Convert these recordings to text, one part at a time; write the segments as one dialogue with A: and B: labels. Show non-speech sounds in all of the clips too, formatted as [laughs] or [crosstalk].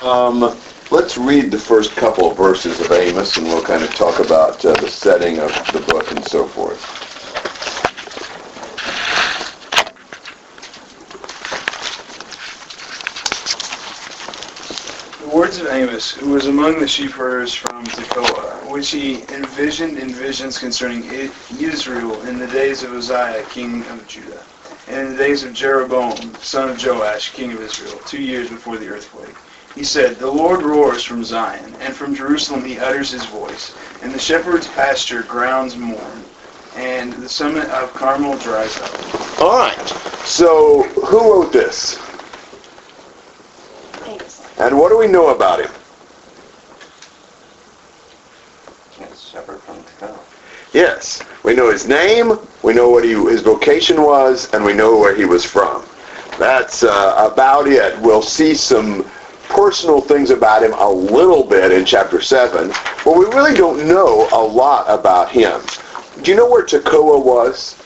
A: Um, let's read the first couple of verses of Amos, and we'll kind of talk about uh, the setting of the book and so forth.
B: The words of Amos, who was among the sheepherders from Tekoa, which he envisioned in visions concerning Israel in the days of Uzziah, king of Judah, and in the days of Jeroboam, son of Joash, king of Israel, two years before the earthquake. He said, The Lord roars from Zion, and from Jerusalem he utters his voice, and the shepherd's pasture grounds mourn, and the summit of Carmel dries up.
A: All right. So, who wrote this? And what do we know about him?
C: shepherd from Tekoa.
A: Yes. We know his name, we know what he, his vocation was, and we know where he was from. That's uh, about it. We'll see some personal things about him a little bit in chapter 7, but we really don't know a lot about him. Do you know where Tekoa was?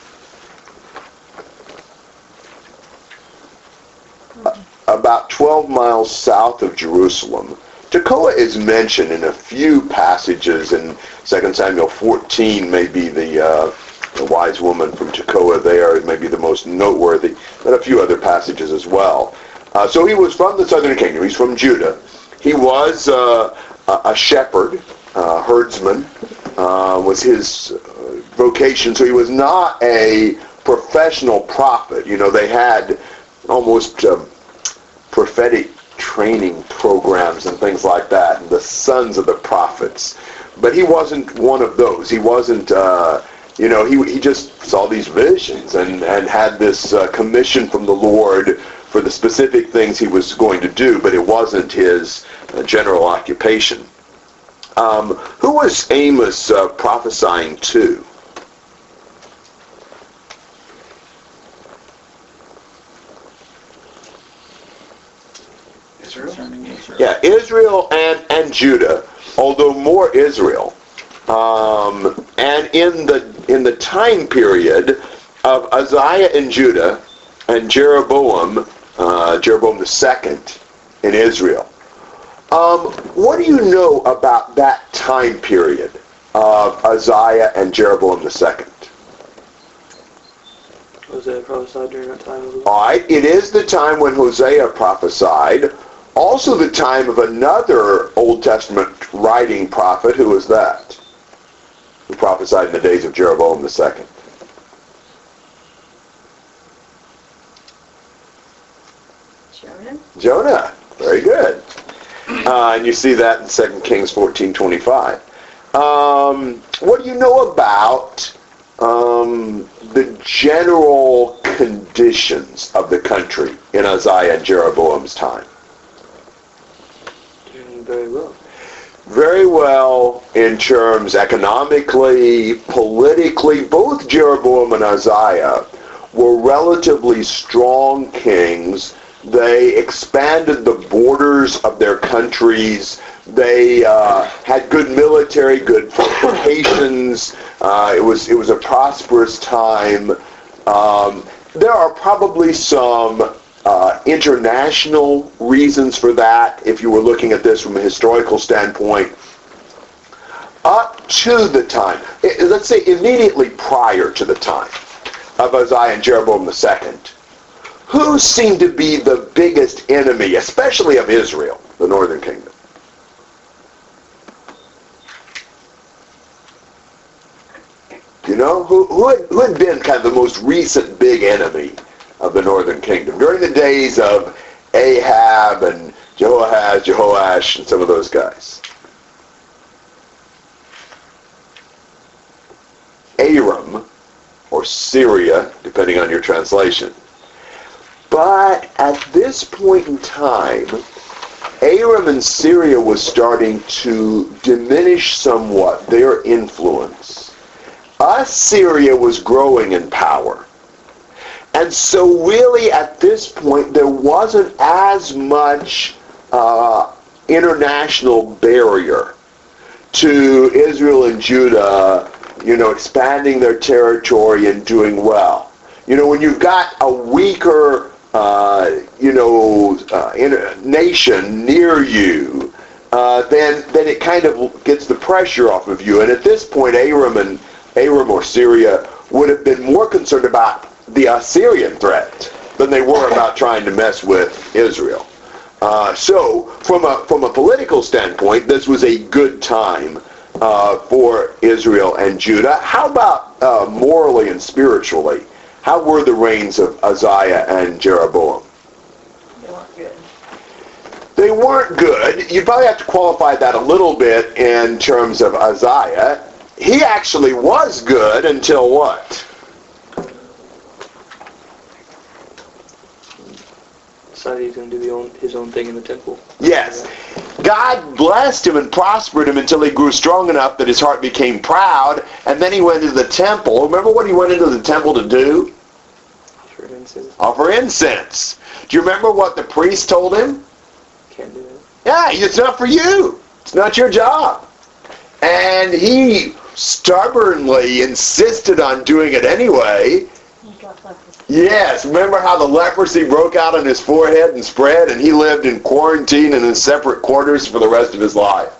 A: About 12 miles south of Jerusalem. Tekoa is mentioned in a few passages in 2 Samuel 14, maybe the, uh, the wise woman from Tekoa there, maybe the most noteworthy, but a few other passages as well. Uh, so he was from the southern kingdom. He's from Judah. He was uh, a shepherd, uh, herdsman, was his uh, vocation. So he was not a professional prophet. You know, they had almost um, prophetic training programs and things like that, and the sons of the prophets. But he wasn't one of those. He wasn't, uh, you know, he, he just saw these visions and, and had this uh, commission from the Lord for the specific things he was going to do, but it wasn't his uh, general occupation. Um, who was Amos uh, prophesying to?
B: Israel?
A: Yeah, Israel and, and Judah, although more Israel. Um, and in the in the time period of Uzziah and Judah and Jeroboam uh, Jeroboam II in Israel. Um, what do you know about that time period of Uzziah and Jeroboam II?
D: Hosea prophesied during that time.
A: All right, it is the time when Hosea prophesied. Also the time of another Old Testament writing prophet. Who was that? Who prophesied in the days of Jeroboam II?
E: Jonah?
A: Very good. Uh, and you see that in 2 Kings 14:25. Um, what do you know about um, the general conditions of the country in Uzziah and Jeroboam's time?
D: Doing very well.
A: Very well in terms economically, politically. Both Jeroboam and Uzziah were relatively strong kings they expanded the borders of their countries. They uh, had good military, good fortifications. Uh, it was it was a prosperous time. Um, there are probably some uh, international reasons for that. If you were looking at this from a historical standpoint, up to the time, let's say immediately prior to the time of Uzziah and Jeroboam II who seemed to be the biggest enemy, especially of Israel, the northern kingdom? You know, who, who, had, who had been kind of the most recent big enemy of the northern kingdom during the days of Ahab and Jehoahaz, Jehoash, and some of those guys? Aram, or Syria, depending on your translation. But at this point in time, Aram and Syria was starting to diminish somewhat their influence. Assyria was growing in power. And so really at this point, there wasn't as much uh, international barrier to Israel and Judah, you know, expanding their territory and doing well. You know, when you've got a weaker uh, you know, uh, in a nation near you, uh, then then it kind of gets the pressure off of you. And at this point, Aram and Aram or Syria would have been more concerned about the Assyrian threat than they were about trying to mess with Israel. Uh, so, from a from a political standpoint, this was a good time uh, for Israel and Judah. How about uh, morally and spiritually? How were the reigns of Uzziah and Jeroboam?
E: They weren't good.
A: They weren't good. You probably have to qualify that a little bit in terms of Uzziah. He actually was good until what?
D: Decided he's going to do the own, his own thing in the temple.
A: Yes. God blessed him and prospered him until he grew strong enough that his heart became proud, and then he went into the temple. Remember what he went into the temple to do?
D: Sure incense.
A: Offer incense. Do you remember what the priest told him?
D: Can't do that.
A: Yeah, it's not for you. It's not your job. And he stubbornly insisted on doing it anyway. Yes, remember how the leprosy broke out on his forehead and spread, and he lived in quarantine and in separate quarters for the rest of his life.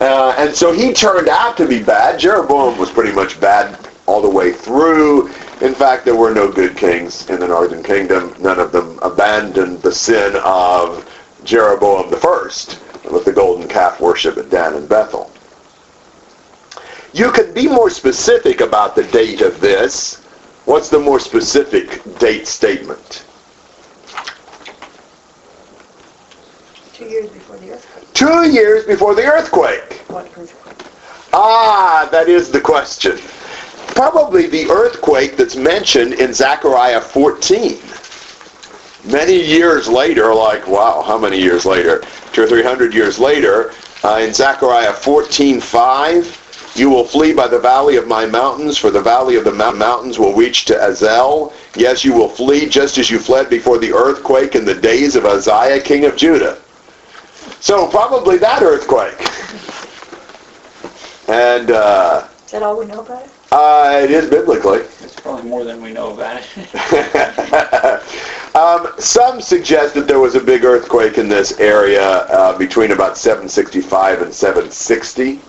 A: Uh, and so he turned out to be bad. Jeroboam was pretty much bad all the way through. In fact, there were no good kings in the northern kingdom. None of them abandoned the sin of Jeroboam the first with the golden calf worship at Dan and Bethel. You can be more specific about the date of this. What's the more specific date statement?
E: Two years before the earthquake.
A: Two years before the earthquake.
E: What earthquake?
A: Ah, that is the question. Probably the earthquake that's mentioned in Zechariah 14. Many years later, like, wow, how many years later? Two or three hundred years later, uh, in Zechariah 14.5, you will flee by the valley of my mountains, for the valley of the mountains will reach to Azel. Yes, you will flee just as you fled before the earthquake in the days of Uzziah, king of Judah. So probably that earthquake. And uh,
E: Is that all we know about it?
A: uh, it is biblically. [laughs]
F: It's probably more than we know about it. [laughs] [laughs]
A: um, some suggest that there was a big earthquake in this area uh, between about 765 and 760.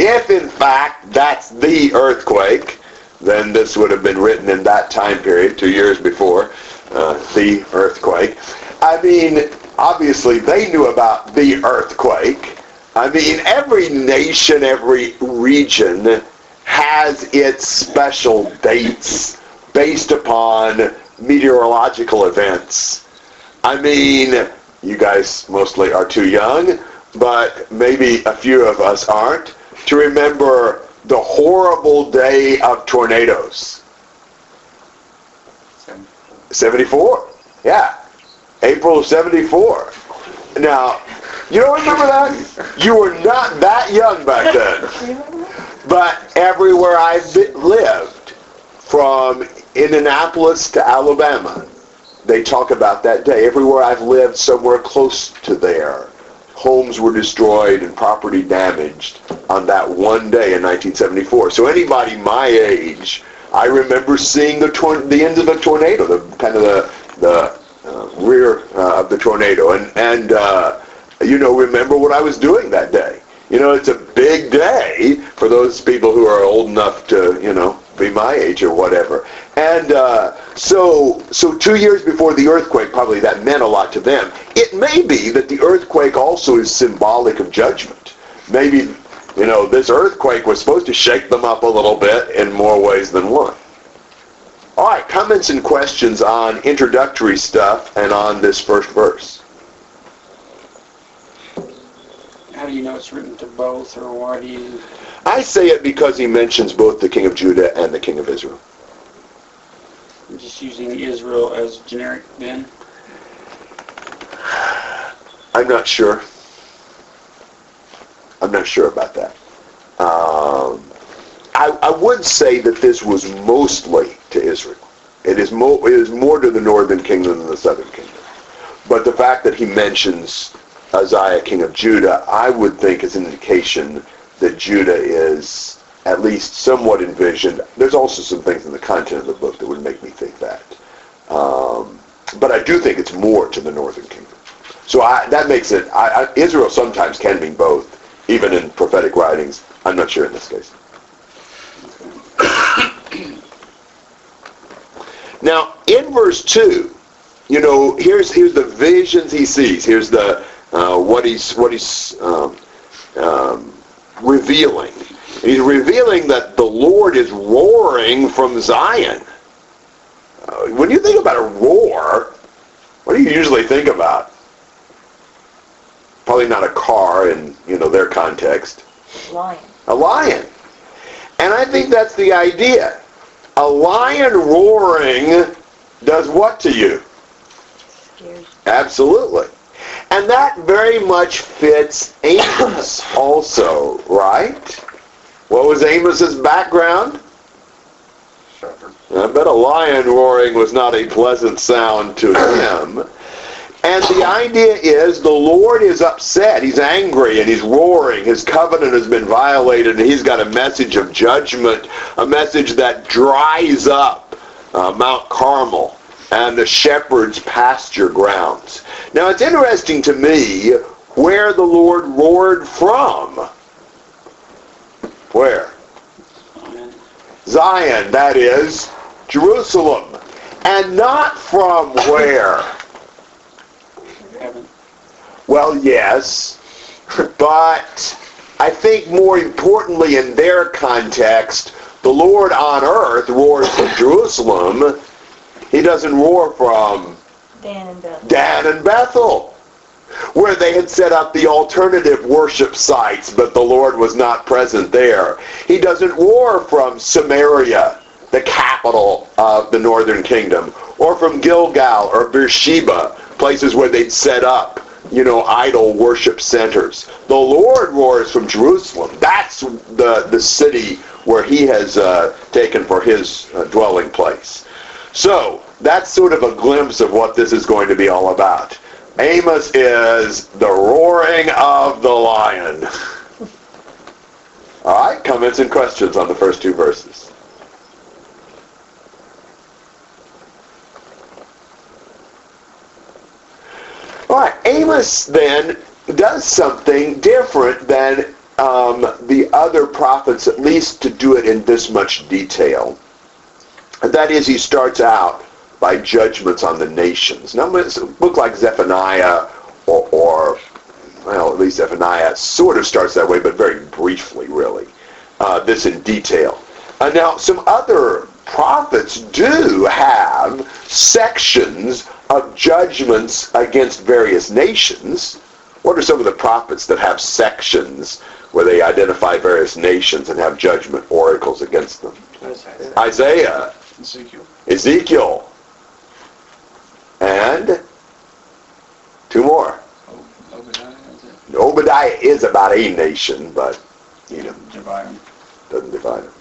A: If in fact that's the earthquake, then this would have been written in that time period, two years before uh, the earthquake. I mean, obviously they knew about the earthquake. I mean, every nation, every region has its special dates based upon meteorological events. I mean, you guys mostly are too young, but maybe a few of us aren't, to remember the horrible day of tornadoes. 74. Yeah. April of 74. Now, you don't remember that? You were not that young back then. But everywhere I've lived, from Indianapolis to Alabama, they talk about that day. Everywhere I've lived, somewhere close to there, homes were destroyed and property damaged on that one day in 1974. So anybody my age, I remember seeing the tor- the end of a tornado, the kind of the the uh, rear uh, of the tornado, and and uh, you know remember what I was doing that day. You know, it's a big day for those people who are old enough to, you know, be my age or whatever. And uh, so, so two years before the earthquake, probably that meant a lot to them. It may be that the earthquake also is symbolic of judgment. Maybe, you know, this earthquake was supposed to shake them up a little bit in more ways than one. All right, comments and questions on introductory stuff and on this first verse.
F: How do you know it's written to both, or why do you?
A: I say it because he mentions both the king of Judah and the king of Israel.
F: Just using Israel as generic then?
A: I'm not sure. I'm not sure about that. Um, I, I would say that this was mostly to Israel. It is, mo- it is more to the northern kingdom than the southern kingdom. But the fact that he mentions Uzziah, king of Judah, I would think is an indication that Judah is at least somewhat envisioned. There's also some things in the content of the book that would make me think that. Um, but I do think it's more to the northern kingdom. So I, that makes it, I, I, Israel sometimes can mean both, even in prophetic writings. I'm not sure in this case. [coughs] now, in verse 2, you know, here's here's the visions he sees. Here's the uh, what he's what he's um, um, revealing. He's revealing that the Lord is roaring from Zion. Uh, when you think about a roar, what do you usually think about? Probably not a car in you know their context.
E: Lion.
A: A lion. And I think that's the idea. A lion roaring does what to you?
E: Scares.
A: Absolutely. And that very much fits Amos also, right? What was Amos's background?
C: Shepherd.
A: I bet a lion roaring was not a pleasant sound to him. And the idea is the Lord is upset. He's angry and he's roaring. His covenant has been violated and he's got a message of judgment, a message that dries up uh, Mount Carmel and the shepherd's pasture grounds. Now it's interesting to me where the Lord roared from. Where? Zion, that is, Jerusalem. And not from where?
F: Heaven.
A: Well, yes, but I think more importantly in their context, the Lord on earth roars from Jerusalem. He doesn't roar from
E: Dan and Beth.
A: Dan and Bethel, where they had set up the alternative worship sites, but the Lord was not present there. He doesn't roar from Samaria, the capital of the northern kingdom, or from Gilgal or Beersheba, places where they'd set up, you know, idol worship centers. The Lord roars from Jerusalem. That's the, the city where he has uh, taken for his uh, dwelling place. So that's sort of a glimpse of what this is going to be all about. Amos is the roaring of the lion. All right, comments and questions on the first two verses. All right, Amos then does something different than um, the other prophets, at least to do it in this much detail. And that is, he starts out by judgments on the nations. Now, a book like Zephaniah, or, or well, at least Zephaniah sort of starts that way, but very briefly, really. Uh, this in detail. Uh, now, some other prophets do have sections of judgments against various nations. What are some of the prophets that have sections where they identify various nations and have judgment oracles against them?
D: Isaiah.
A: Isaiah,
B: Ezekiel.
A: Ezekiel, and two more.
F: Obadiah, is it?
A: Obadiah is about a nation, but you know,
F: Divide
A: doesn't divide them.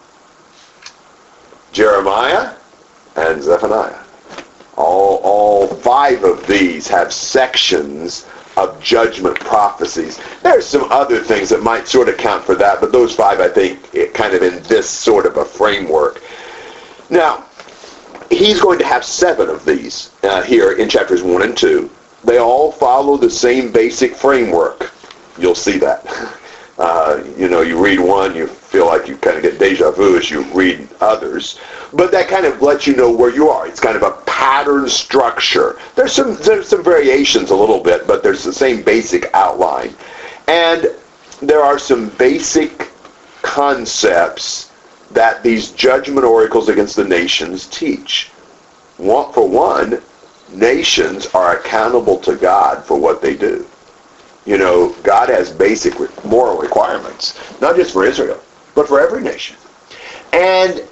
A: Jeremiah and Zephaniah. All, all five of these have sections of judgment prophecies. There's some other things that might sort of count for that, but those five, I think, it kind of in this sort of a framework. Now, he's going to have seven of these uh, here in chapters 1 and 2. They all follow the same basic framework. You'll see that. [laughs] Uh, you know, you read one, you feel like you kind of get deja vu as you read others. But that kind of lets you know where you are. It's kind of a pattern structure. There's some there's some variations a little bit, but there's the same basic outline. And there are some basic concepts that these judgment oracles against the nations teach. One, for one, nations are accountable to God for what they do. You know, God has basic moral requirements, not just for Israel, but for every nation. And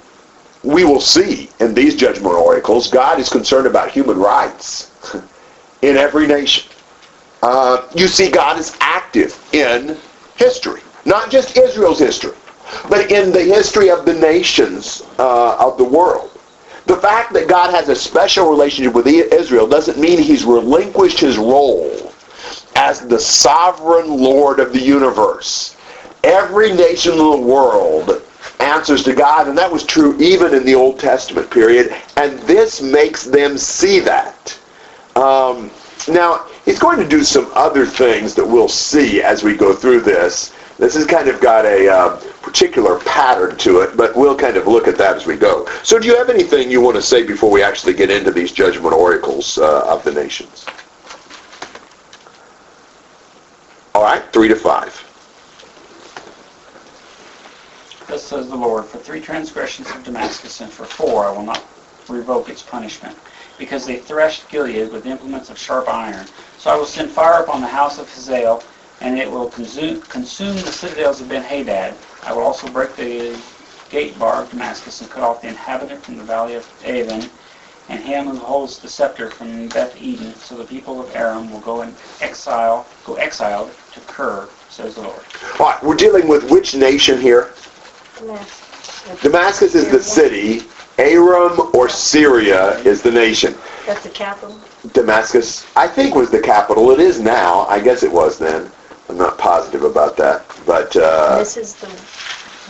A: we will see in these judgment oracles, God is concerned about human rights [laughs] in every nation. Uh, you see God is active in history, not just Israel's history, but in the history of the nations uh, of the world. The fact that God has a special relationship with Israel doesn't mean he's relinquished his role as the sovereign Lord of the universe. Every nation in the world answers to God, and that was true even in the Old Testament period, and this makes them see that. Um, now, he's going to do some other things that we'll see as we go through this. This has kind of got a uh, particular pattern to it, but we'll kind of look at that as we go. So do you have anything you want to say before we actually get into these judgment oracles uh, of the nations? All right, three to five.
F: Thus says the Lord, for three transgressions of Damascus, and for four I will not revoke its punishment, because they threshed Gilead with implements of sharp iron. So I will send fire upon the house of Hazael, and it will consume, consume the citadels of Ben-Hadad. I will also break the gate bar of Damascus, and cut off the inhabitant from the valley of Aven, and him who holds the scepter from Beth Eden. So the people of Aram will go in exile, go exiled to Kir, says the Lord.
A: All right, we're dealing with which nation here?
E: Damascus.
A: Damascus is the city. Aram or Syria is the nation.
E: That's the capital.
A: Damascus, I think, was the capital. It is now. I guess it was then. I'm not positive about that. But, uh,
E: This is the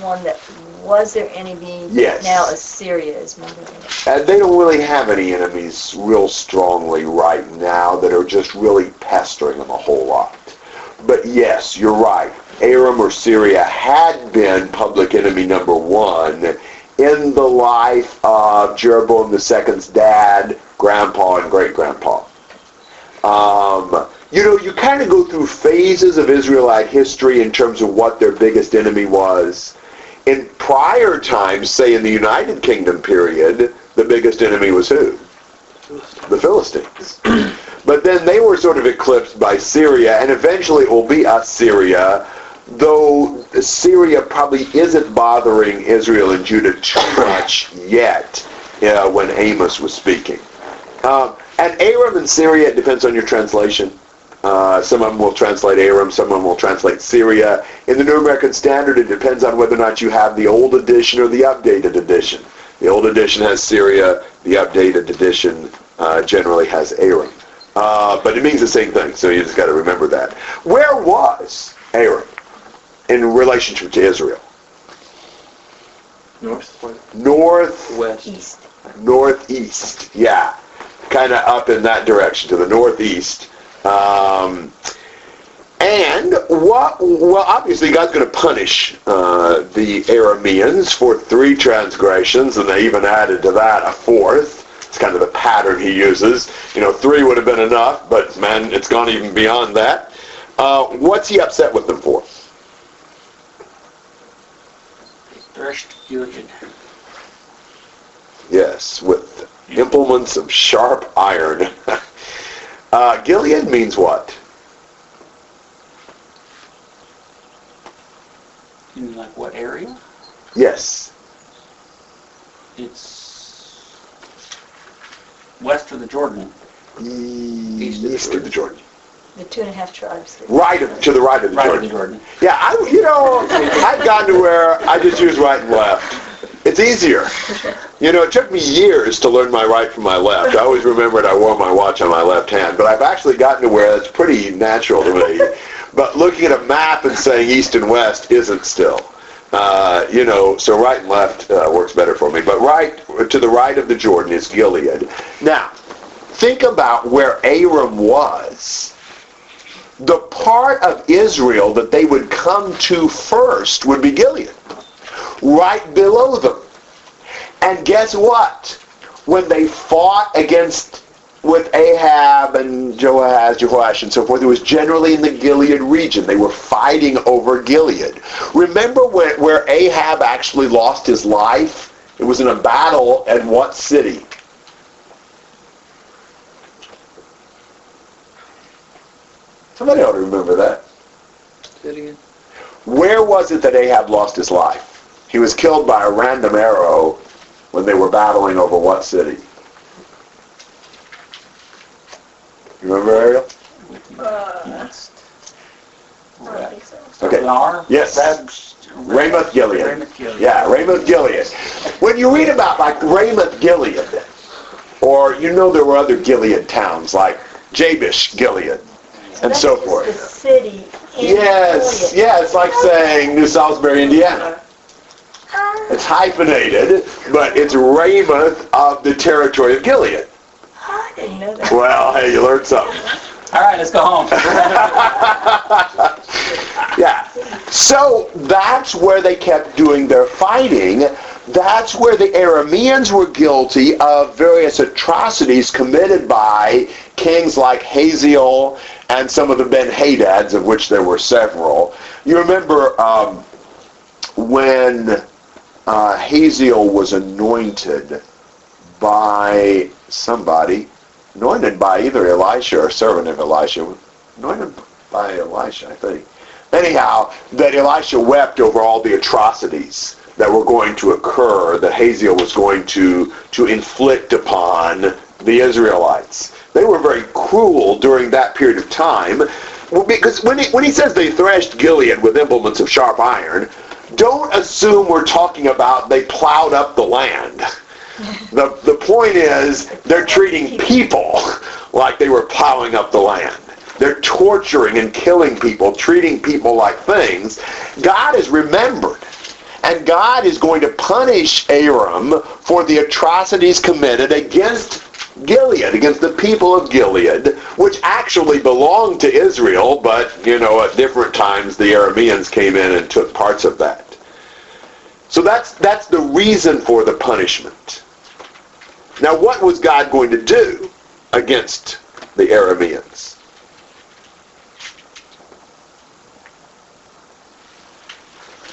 E: one that was their enemy.
A: Yes.
E: Now Assyria is moving in
A: and they don't really have any enemies real strongly right now that are just really pestering them a whole lot. But yes, you're right. Aram or Syria had been public enemy number one in the life of Jeroboam II's dad, grandpa, and great-grandpa. Um, you know, you kind of go through phases of Israelite history in terms of what their biggest enemy was. In prior times, say in the United Kingdom period, the biggest enemy was who? The Philistines. [clears throat] but then they were sort of eclipsed by Syria, and eventually it will be Assyria, though Syria probably isn't bothering Israel and Judah too much yet uh, when Amos was speaking. Um, and Aram and Syria, it depends on your translation. Uh, some of them will translate Aram, some of them will translate Syria. In the New American Standard, it depends on whether or not you have the old edition or the updated edition. The old edition has Syria, the updated edition uh, generally has Aram. Uh, but it means the same thing, so you just got to remember that. Where was Aram in relationship to Israel?
D: North,
A: North
D: west.
E: East.
A: northeast. Yeah, kind of up in that direction to the northeast. Um, and what? Well, obviously God's going to punish uh, the Arameans for three transgressions, and they even added to that a fourth. It's kind of the pattern he uses. You know, three would have been enough, but man, it's gone even beyond that. Uh, what's he upset with them for?
F: Gilead.
A: Yes, with implements of sharp iron. [laughs] uh, Gilead means what?
F: You mean like what area?
A: Yes.
F: It's west of the Jordan.
A: East
D: of the
A: of the Jordan.
E: The two and a half tribes.
A: Right of, to the right of the
F: Right of
A: Jordan.
F: the Jordan.
A: Yeah, I, you know, [laughs] I've gotten to where I just use right and left. It's easier. [laughs] You know, it took me years to learn my right from my left. I always remembered I wore my watch on my left hand, but I've actually gotten to where it's pretty natural to me. But looking at a map and saying east and west isn't still. Uh, you know, so right and left uh, works better for me. But right to the right of the Jordan is Gilead. Now, think about where Aram was the part of Israel that they would come to first would be Gilead, right below them. And guess what? When they fought against with Ahab and Joahaz, Jehoash, and so forth, it was generally in the Gilead region. They were fighting over Gilead. Remember where, where Ahab actually lost his life? It was in a battle at what city? Somebody ought to remember that. Where was it that Ahab lost his life? He was killed by a random arrow when they were battling over what city? You remember, Ariel?
F: West.
E: I don't think so.
A: Okay. Yes.
F: Rabs-
A: Ramoth Gilead. Yeah, Ramoth Gilead. When you read about like Ramoth Gilead, or you know there were other Gilead towns like Jabesh Gilead, and
E: That's
A: so forth.
E: The city.
A: Yes,
E: Gilead.
A: yeah, it's like saying New Salisbury, Indiana. It's hyphenated, but it's Ramoth of the territory of Gilead.
E: what? Didn't know that.
A: Well, hey, you learned something.
F: All right, let's go home. [laughs]
A: Yeah. So that's where they kept doing their fighting. That's where the Arameans were guilty of various atrocities committed by kings like Hazael and some of the Ben-Hadads, of which there were several. You remember um, when uh, Hazael was anointed by somebody, anointed by either Elisha or servant of Elisha, anointed by Elisha, I think. Anyhow, that Elisha wept over all the atrocities that were going to occur, that Hazael was going to, to inflict upon the Israelites. They were very cruel during that period of time, because when he, when he says they threshed Gilead with implements of sharp iron, don't assume we're talking about they plowed up the land. The, the point is they're treating people like they were plowing up the land. They're torturing and killing people, treating people like things. God is remembered. And God is going to punish Aram for the atrocities committed against Gilead, against the people of Gilead, which actually belonged to Israel, but, you know, at different times the Arameans came in and took parts of that. So that's, that's the reason for the punishment. Now, what was God going to do against the Arameans?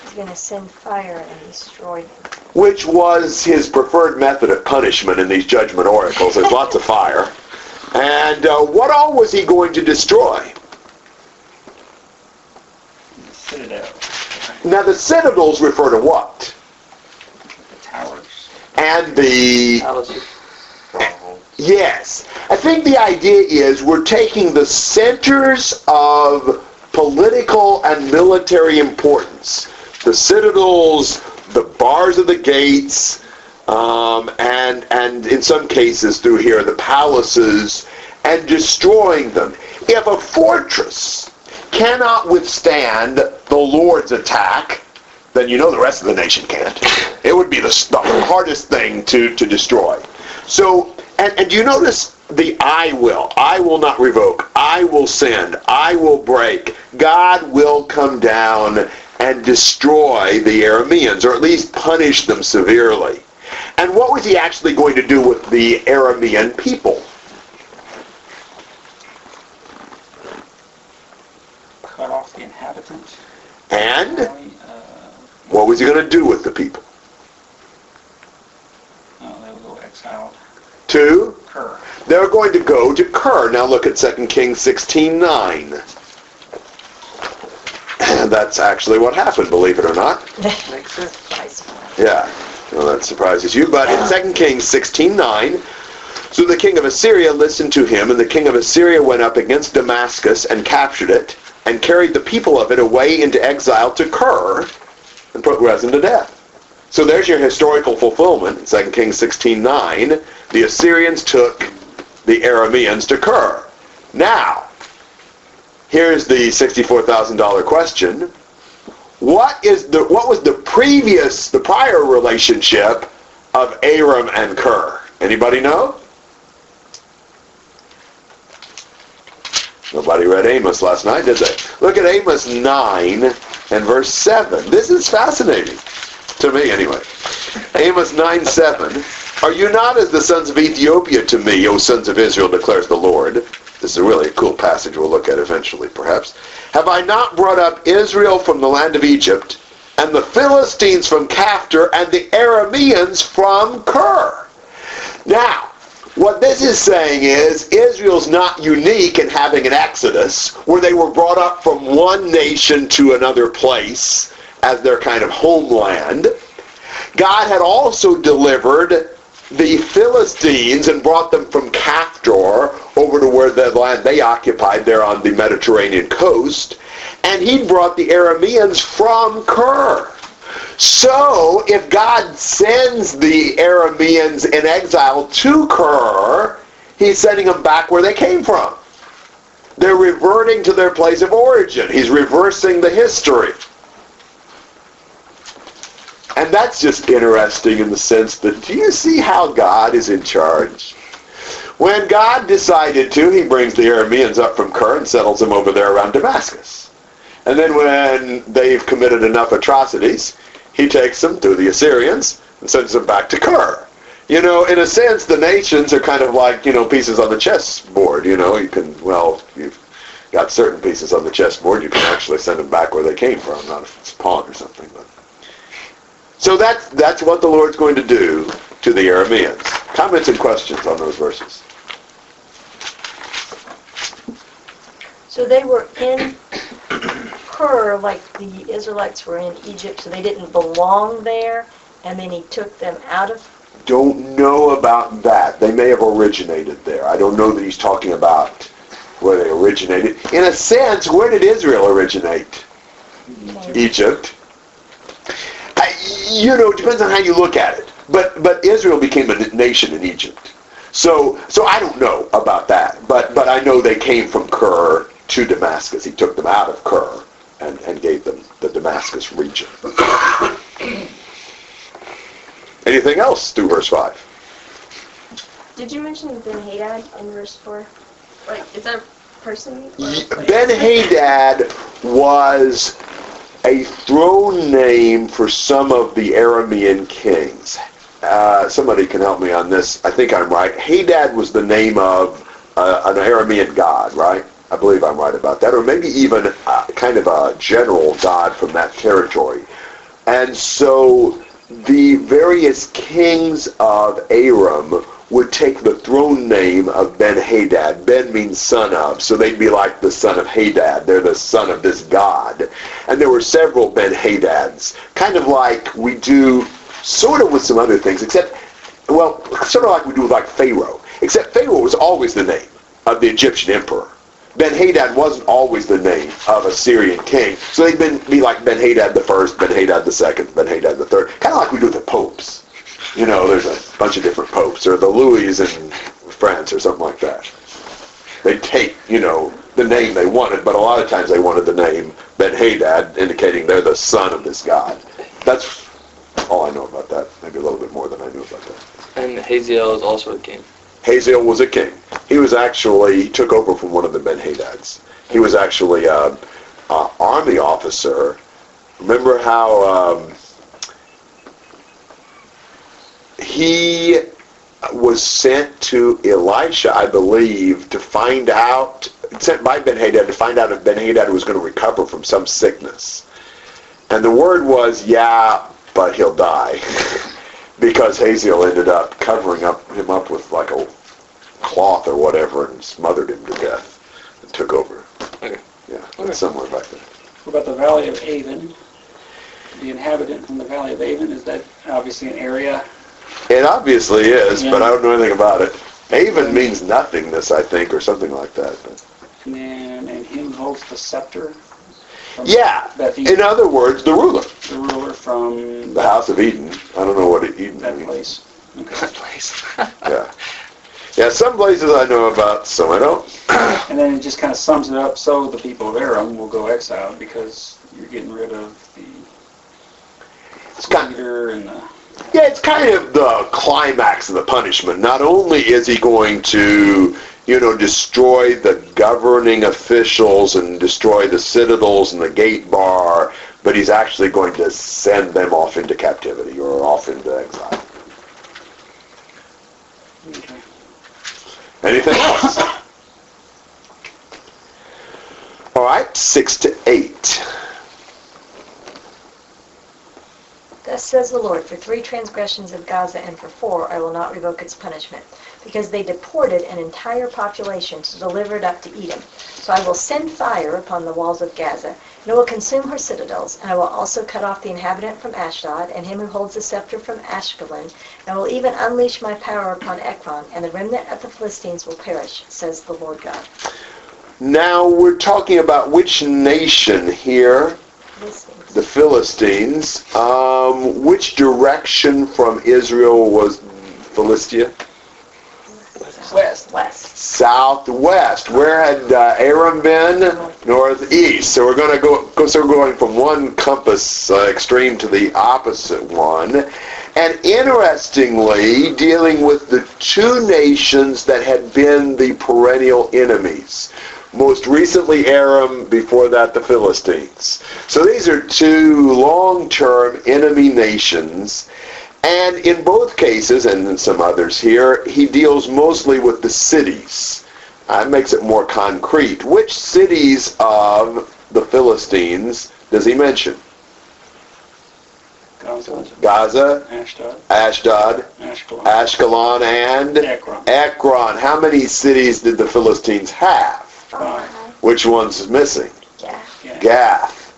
E: He's going to send fire and destroy them.
A: which was his preferred method of punishment in these judgment oracles. There's lots of fire. And uh, what all was he going to destroy?
F: Citadel,
A: Now the citadels refer to what?
F: the towers.
A: And the
D: Palaces.
A: yes, I think the idea is we're taking the centers of political and military importance, the citadels, the bars of the gates, um, and and in some cases through here the palaces, and destroying them. If a fortress cannot withstand the Lord's attack, then you know the rest of the nation can't. It would be the, the hardest thing to, to destroy. So, and, and do you notice the I will? I will not revoke. I will send. I will break. God will come down and destroy the Arameans, or at least punish them severely. And what was he actually going to do with the Aramean people?
F: Cut off the inhabitants.
A: And what was he going to do with the people?
F: oh, they will go exiled.
A: Two,
F: Kir.
A: they're going to go to Kir. Now look at 2 Kings 16:9. And [clears throat] that's actually what happened, believe it or not. [laughs] Yeah, well, that surprises you. But in 2 Kings 16:9, so the king of Assyria listened to him, and the king of Assyria went up against Damascus and captured it, and carried the people of it away into exile to Kir, and put Rezin to death. So there's your historical fulfillment. In 2 Kings 16:9, the Assyrians took the Arameans to Kir. Now, here's the $64,000 question what is the what was the previous the prior relationship of Aram and Ker? Anybody know? Nobody read Amos last night, did they? Look at Amos 9 and verse 7. This is fascinating. To me, anyway. Amos 9, 7. Are you not as the sons of Ethiopia to me, O sons of Israel, declares the Lord? This is a really cool passage we'll look at eventually, perhaps. Have I not brought up Israel from the land of Egypt, and the Philistines from Caphtor, and the Arameans from Kir? Now, what this is saying is Israel's not unique in having an exodus where they were brought up from one nation to another place as their kind of homeland. God had also delivered the Philistines and brought them from Caphtor over to where the land they occupied there on the Mediterranean coast. And he brought the Arameans from Kir. So, if God sends the Arameans in exile to Kir, he's sending them back where they came from. They're reverting to their place of origin. He's reversing the history. And that's just interesting in the sense that do you see how God is in charge? When God decided to, he brings the Arameans up from Kir and settles them over there around Damascus. And then when they've committed enough atrocities, he takes them through the Assyrians and sends them back to Kir. You know, in a sense, the nations are kind of like, you know, pieces on the chessboard. You know, you can, well, you've got certain pieces on the chessboard, you can actually send them back where they came from, not if it's a pawn or something. But. So that's, that's what the Lord's going to do to the Arameans. Comments and questions on those verses?
E: So they were in Kir like the Israelites were in Egypt, so they didn't belong there, and then he took them out of
A: Don't know about that. They may have originated there. I don't know that he's talking about where they originated. In a sense, where did Israel originate? Egypt. I, you know, it depends on how you look at it. But but Israel became a nation in Egypt. So so I don't know about that. But but I know they came from Kir to Damascus. He took them out of Kir and, and gave them the Damascus region. [coughs] Anything else through verse 5?
G: Did you mention Ben Hadad in verse 4? Like, is that a person? or a place?
A: Ben Hadad was a throne name for some of the Aramean kings. Uh, somebody can help me on this. I think I'm right. Hadad was the name of uh, an Aramean god, right? I believe I'm right about that. Or maybe even uh, kind of a general god from that territory. And so the various kings of Aram would take the throne name of Ben Hadad. Ben means son of, so they'd be like the son of Hadad. They're the son of this god. And there were several Ben Hadads, kind of like we do sort of with some other things, except, well, sort of like we do with like Pharaoh. Except Pharaoh was always the name of the Egyptian emperor. Ben Hadad wasn't always the name of a Syrian king. So they'd been, be like Ben Hadad the first, Ben Hadad the second, Ben Hadad the third. Kind of like we do with the popes. You know, there's a bunch of different popes, or the Louis in France, or something like that. They take, you know, the name they wanted, but a lot of times they wanted the name Ben Hadad, indicating they're the son of this god. That's all I know about that. Maybe a little bit more than I knew about that.
D: And Hazael is also a king.
A: Hazael was a king. He was actually, he took over from one of the Ben Hadads. He was actually an army officer. Remember how um, he was sent to Elisha, I believe, to find out, sent by Ben Hadad to find out if Ben Hadad was going to recover from some sickness. And the word was, yeah, but he'll die. [laughs] because Hazael ended up covering up him up with like a cloth or whatever and smothered him to death and took over.
D: Okay.
A: Yeah,
D: Okay.
A: that's somewhere back there.
F: What about the Valley of Aven? The inhabitant from the Valley of Aven, is that obviously an area?
A: It obviously is, but I don't know anything about it. Aven means nothingness, I think, or something like that. But-
F: And and him holds the scepter?
A: Yeah, in other words, the ruler,
F: the ruler from
A: the house of Eden. I don't know what Eden
F: that
A: means.
F: place. Okay.
D: That place. [laughs]
A: Yeah. Yeah, some places I know about, some I don't. [coughs]
F: And then it just kind of sums it up, so the people of Aram um, will go exiled because you're getting rid of the
A: It's kind
F: leader and the,
A: Yeah, it's kind of the climax of the punishment. Not only is he going to, you know, destroy the governing officials and destroy the citadels and the gate bar, but he's actually going to send them off into captivity or off into exile.
F: okay.
A: Anything else? All right, six to eight.
E: Thus says the Lord, for three transgressions of Gaza and for four I will not revoke its punishment, because they deported an entire population to deliver it up to Edom. So I will send fire upon the walls of Gaza, and it will consume her citadels, and I will also cut off the inhabitant from Ashdod, and him who holds the scepter from Ashkelon, and I will even unleash my power upon Ekron, and the remnant of the Philistines will perish, says the Lord God.
A: Now we're talking about which nation here?
E: Philistines.
A: the Philistines. Um, which direction from Israel was Philistia?
F: West.
E: West.
A: southwest. Where had uh, Aram been? Northeast. So we're going to go, so we're going from one compass uh, extreme to the opposite one. And interestingly, dealing with the two nations that had been the perennial enemies. Most recently Aram, before that the Philistines. So these are two long-term enemy nations. And in both cases, and in some others here, he deals mostly with the cities. Uh, that makes it more concrete. Which cities of the Philistines does he mention?
F: Gaza,
A: Gaza,
F: Ashdod,
A: Ashdod,
F: Ashkelon,
A: Ashkelon, and
F: Ekron.
A: Ekron. How many cities did the Philistines have?
F: Five.
A: Which one's is missing?
E: Yeah.
F: Yeah.
A: Gath.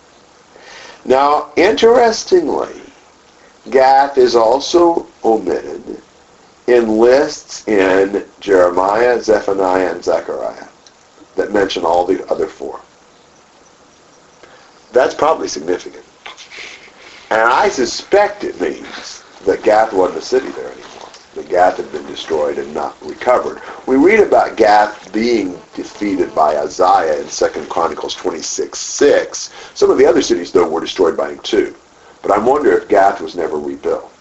A: Now, interestingly, Gath is also omitted in lists in Jeremiah, Zephaniah, and Zechariah that mention all the other four. That's probably significant. And I suspect it means that Gath wasn't a city there anymore. That Gath had been destroyed and not recovered. We read about Gath being defeated by Uzziah in 2 Chronicles 26, 6. Some of the other cities, though, were destroyed by him too. But I wonder if Gath was never rebuilt.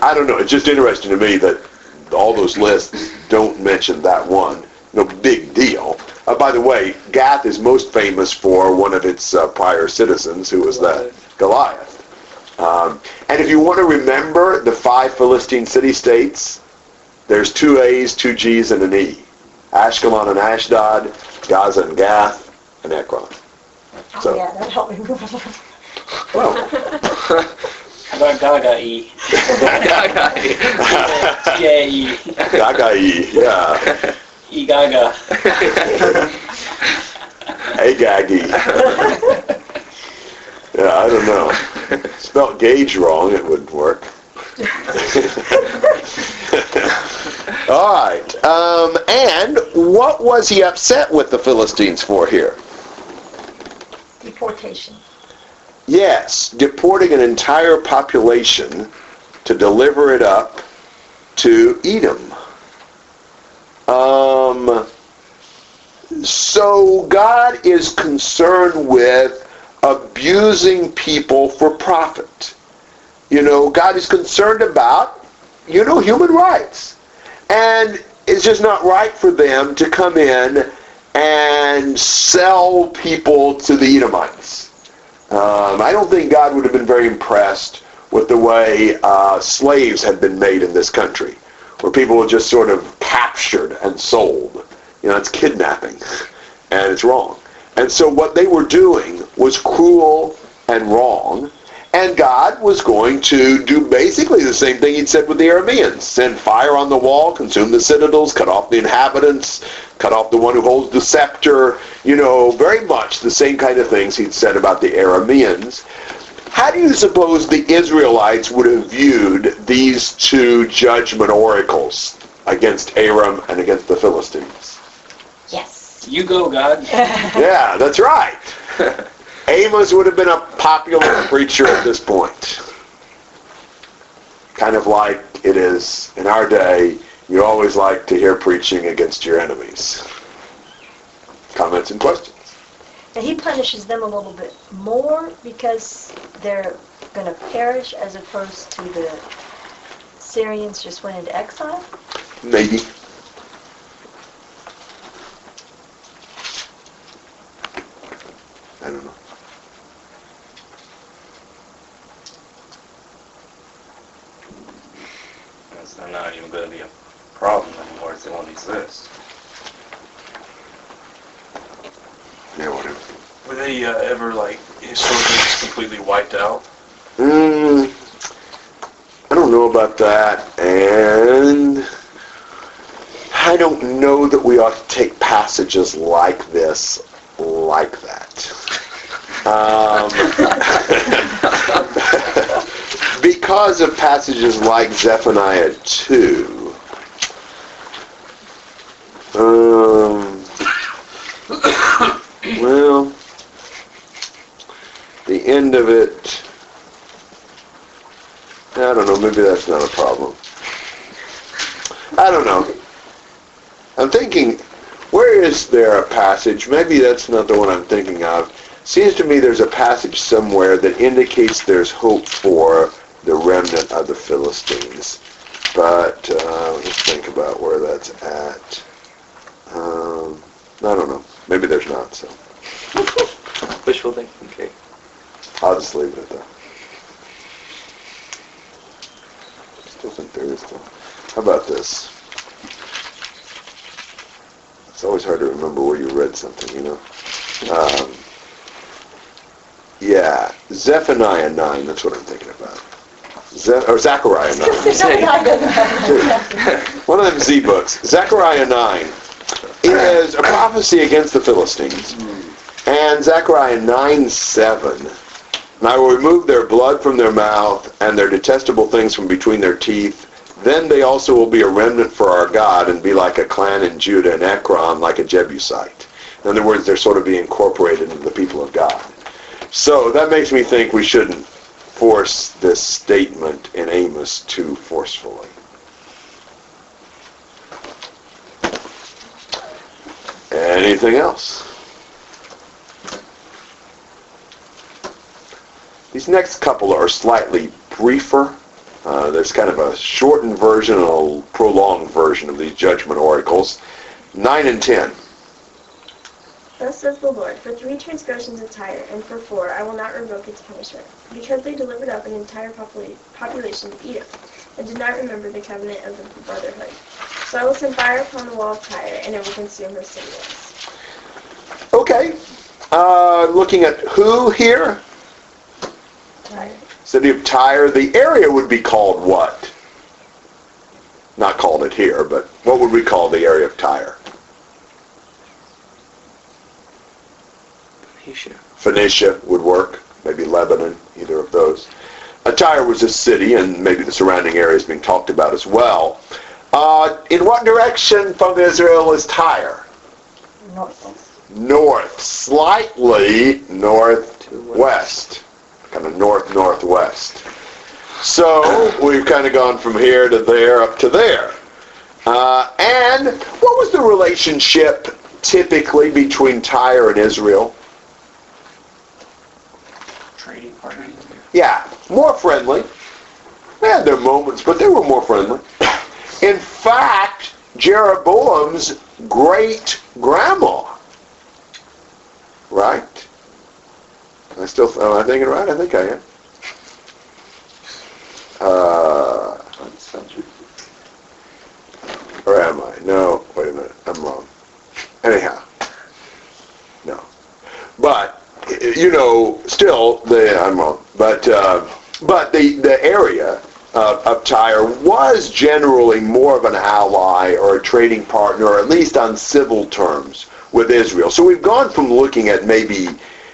A: I don't know. It's just interesting to me that all those lists don't mention that one. No big deal. Uh, by the way, Gath is most famous for one of its uh, prior citizens, who was that Goliath. Um, and if you want to remember the five Philistine city-states, there's two A's, two G's, and an E. Ashkelon and Ashdod, Gaza and Gath, and Ekron.
E: Oh, yeah, that helped me [laughs] remember.
A: Well,
F: How about Gaga E? T-A-E.
A: Gaga-E, yeah.
F: E Gaga.
A: Agagi. yeah, I don't know. Spelt gauge wrong, it wouldn't work. [laughs] All right. Um, and what was he upset with the Philistines for here?
E: Deportation.
A: Yes, deporting an entire population to deliver it up to Edom. Um, so God is concerned with abusing people for profit. You know, God is concerned about, you know, human rights. And it's just not right for them to come in and sell people to the Edomites. Um, I don't think God would have been very impressed with the way uh, slaves had been made in this country, where people were just sort of captured and sold. You know, it's kidnapping, [laughs] and it's wrong. And so what they were doing was cruel and wrong, and God was going to do basically the same thing he'd said with the Arameans. Send fire on the wall, consume the citadels, cut off the inhabitants, cut off the one who holds the scepter, you know, very much the same kind of things he'd said about the Arameans. How do you suppose the Israelites would have viewed these two judgment oracles against Aram and against the Philistines?
E: Yes.
F: You go, God. [laughs]
A: Yeah, that's right. [laughs] Amos would have been a popular preacher at this point. Kind of like it is in our day, you always like to hear preaching against your enemies. Comments and questions?
E: And he punishes them a little bit more because they're going to perish as opposed to the Syrians just went into exile.
A: Maybe. I don't know.
C: Because they're not even going to be a problem anymore if they won't exist.
A: Yeah, whatever.
B: Were they uh, ever like historically just completely wiped out?
A: Mm, I don't know about that, and I don't know that we ought to take passages like this like that. Um, [laughs] [laughs] because of passages like Zephaniah 2. Um, [coughs] well, the end of it, I don't know, maybe that's not a problem. I don't know. I'm thinking, where is there a passage? Maybe that's not the one I'm thinking of. Seems to me there's a passage somewhere that indicates there's hope for the remnant of the Philistines. But uh, let's think about where that's at. Um, I don't know. Maybe there's not. So [laughs]
D: Wishful thinking, okay.
A: I'll just leave it at that. Still think there is though. How about this? It's always hard to remember where you read something, you know. Um, yeah, Zephaniah 9, that's what I'm thinking about. Ze- or Zechariah 9. [laughs] [laughs] One of them Z books. Zechariah 9 is a prophecy against the Philistines. And Zechariah 9, 7. And I will remove their blood from their mouth and their detestable things from between their teeth. Then they also will be a remnant for our God and be like a clan in Judah and Ekron like a Jebusite. In other words, they're sort of being incorporated into the people of God. So that makes me think we shouldn't force this statement in Amos too forcefully. Anything else? These next couple are slightly briefer. Uh, there's kind of a shortened version and a prolonged version of these judgment oracles. 9 and 10.
G: Thus says the Lord, for three transgressions of Tyre, and for four I will not revoke its punishment, because they delivered up an entire popula- population to Edom, and did not remember the covenant of the brotherhood. So I will send fire upon the wall of Tyre, and it will consume her citadels.
A: Okay. Uh, looking at who here?
G: Tyre.
A: City of Tyre. The area would be called what? Not called it here, but what would we call the area of Tyre?
D: Phoenicia.
A: Phoenicia would work, maybe Lebanon, either of those. Tyre was a city, and maybe the surrounding area is being talked about as well. Uh, in what direction from Israel is Tyre?
E: North.
A: North, slightly northwest, kind of north-northwest. So we've kind of gone from here to there up to there. Uh, and what was the relationship typically between Tyre and Israel?
F: Trading partner.
A: Yeah, more friendly. They had their moments, but they were more friendly. [coughs] In fact, Jeroboam's great grandma, right? I still, am I thinking right? I think I am. Uh, or am I? No, wait a minute, I'm wrong. Anyhow, no. But you know, still, the I'm wrong. But uh, but the the area uh, of Tyre was generally more of an ally or a trading partner, or at least on civil terms with Israel. So we've gone from looking at maybe,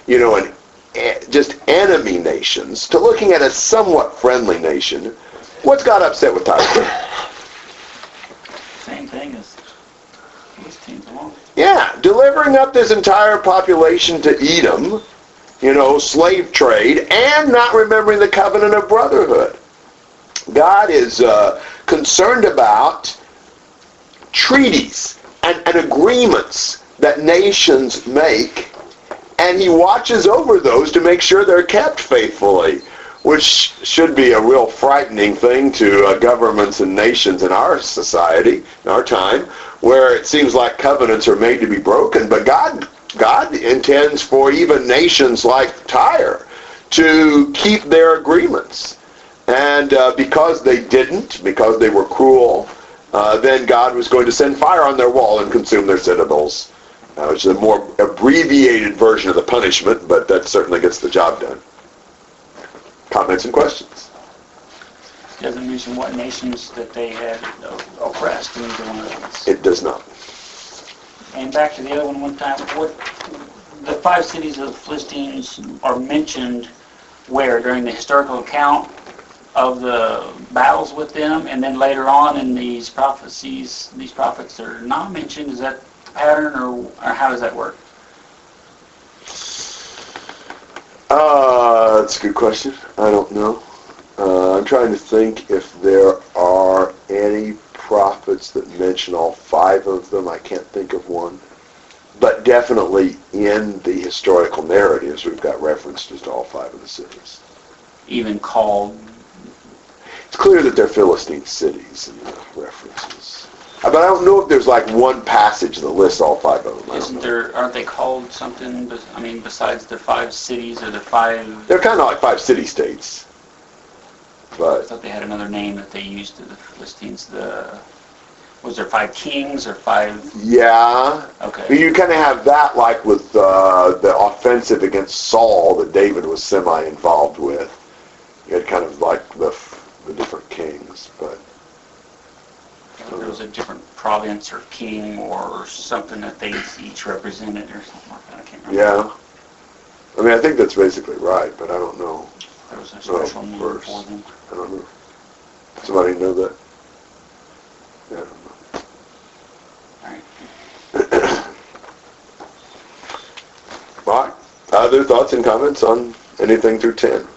A: you know, an eh, just enemy nations to looking at a somewhat friendly nation. What's got upset with Tyre?
F: Same thing as these teams along.
A: Yeah, delivering up this entire population to Edom, you know, slave trade, and not remembering the covenant of brotherhood. God is uh, concerned about treaties and, and agreements that nations make, and he watches over those to make sure they're kept faithfully, which should be a real frightening thing to uh, governments and nations in our society, in our time, where it seems like covenants are made to be broken, but God God intends for even nations like Tyre to keep their agreements. And uh, because they didn't, because they were cruel, uh, then God was going to send fire on their wall and consume their citadels, uh, which is a more abbreviated version of the punishment, but that certainly gets the job done. Comments and questions?
F: Doesn't mention what nations that they had uh, oppressed in either one.
A: It does not.
F: And back to the other one one time, what, the five cities of the Philistines are mentioned where? During the historical account of the battles with them, and then later on in these prophecies, these prophets are not mentioned, is that the pattern, or, or how does that work?
A: Uh, that's a good question. I don't know. Uh, I'm trying to think if there are any prophets that mention all five of them. I can't think of one. But definitely in the historical narratives, we've got references to all five of the cities.
F: Even called,
A: It's clear that they're Philistine cities in the references. But I don't know if there's like one passage that lists all five of them. I don't
F: isn't
A: know.
F: there, aren't they called something, bes- I mean, besides the five cities or the five,
A: They're kind of like five city-states.
F: I
A: But
F: thought they had another name that they used to the Philistines, the, was there five kings or five,
A: yeah,
F: okay.
A: you kind of have that like with uh, the offensive against Saul that David was semi-involved with. You had kind of like the, the different kings, but
F: There was a different province or king or something that they each represented or something like that, I can't remember.
A: yeah. I mean, I think that's basically right, but I don't know.
F: There was a special name
A: verse.
F: for them.
A: I don't know. Somebody know that? Yeah, I don't know. All right. [coughs] Other thoughts and comments on anything through 10?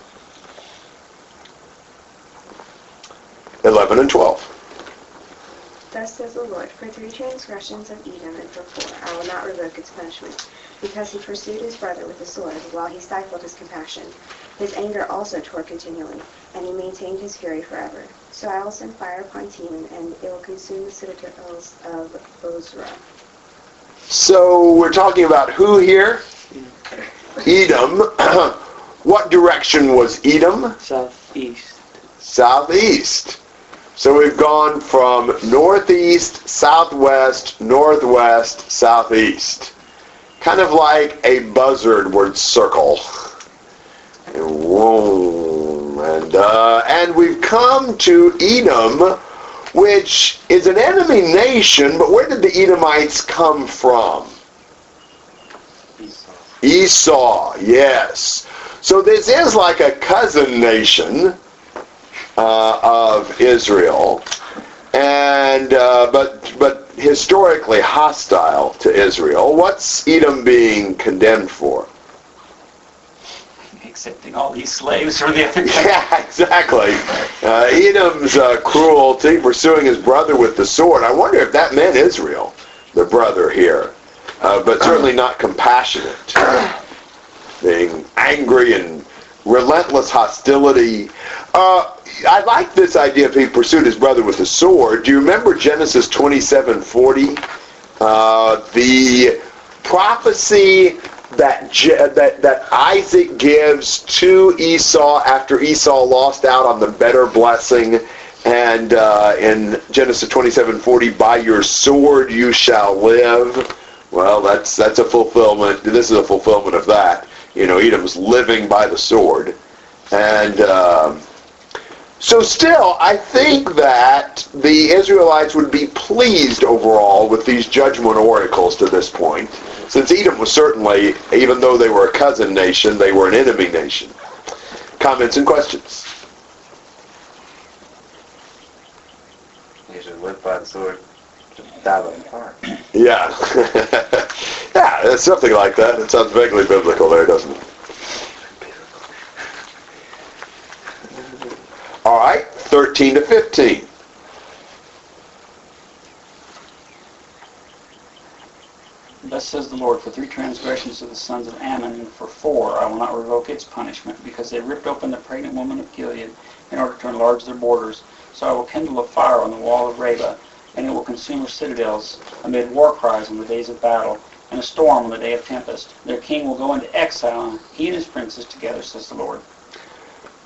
A: 11 and 12.
G: Thus says the Lord, for three transgressions of Edom and for four, I will not revoke its punishment, because he pursued his brother with the sword, while he stifled his compassion. His anger also tore continually, and he maintained his fury forever. So I will send fire upon Teman, and it will consume the citadels of Bozrah.
A: So we're talking about who here? Edom. [clears throat] what direction was Edom?
D: Southeast.
A: Southeast. So we've gone from northeast, southwest, northwest, southeast. Kind of like a buzzard word circle. And, uh, and we've come to Edom, which is an enemy nation, but where did the Edomites come from?
C: Esau.
A: Esau, yes. So this is like a cousin nation uh, of Israel, and uh, but but historically hostile to Israel. What's Edom being condemned for?
F: Accepting all these slaves from the other [laughs] country.
A: Yeah, exactly. Uh, Edom's uh, cruelty, pursuing his brother with the sword. I wonder if that meant Israel, the brother here, uh, but certainly not compassionate. Being angry and relentless hostility. Uh, I like this idea of he pursued his brother with the sword. Do you remember Genesis 27:40? Uh, the prophecy that, Je- that that Isaac gives to Esau after Esau lost out on the better blessing, and uh, in Genesis 27:40, by your sword you shall live. Well, that's that's a fulfillment. This is a fulfillment of that. You know, Edom's living by the sword, and. um so still, I think that the Israelites would be pleased overall with these judgment oracles to this point, since Edom was certainly, even though they were a cousin nation, they were an enemy nation. Comments and questions?
C: He should live by the sword. Die by the fire.
A: Yeah. [laughs] yeah, it's something like that. It sounds vaguely biblical there, doesn't it? All right, 13 to 15.
F: Thus says the Lord, for three transgressions of the sons of Ammon, and for four I will not revoke its punishment, because they ripped open the pregnant woman of Gilead in order to enlarge their borders. So I will kindle a fire on the wall of Rabbah, and it will consume her citadels amid war cries on the days of battle, and a storm on the day of tempest. Their king will go into exile, he and his princes together, says the Lord.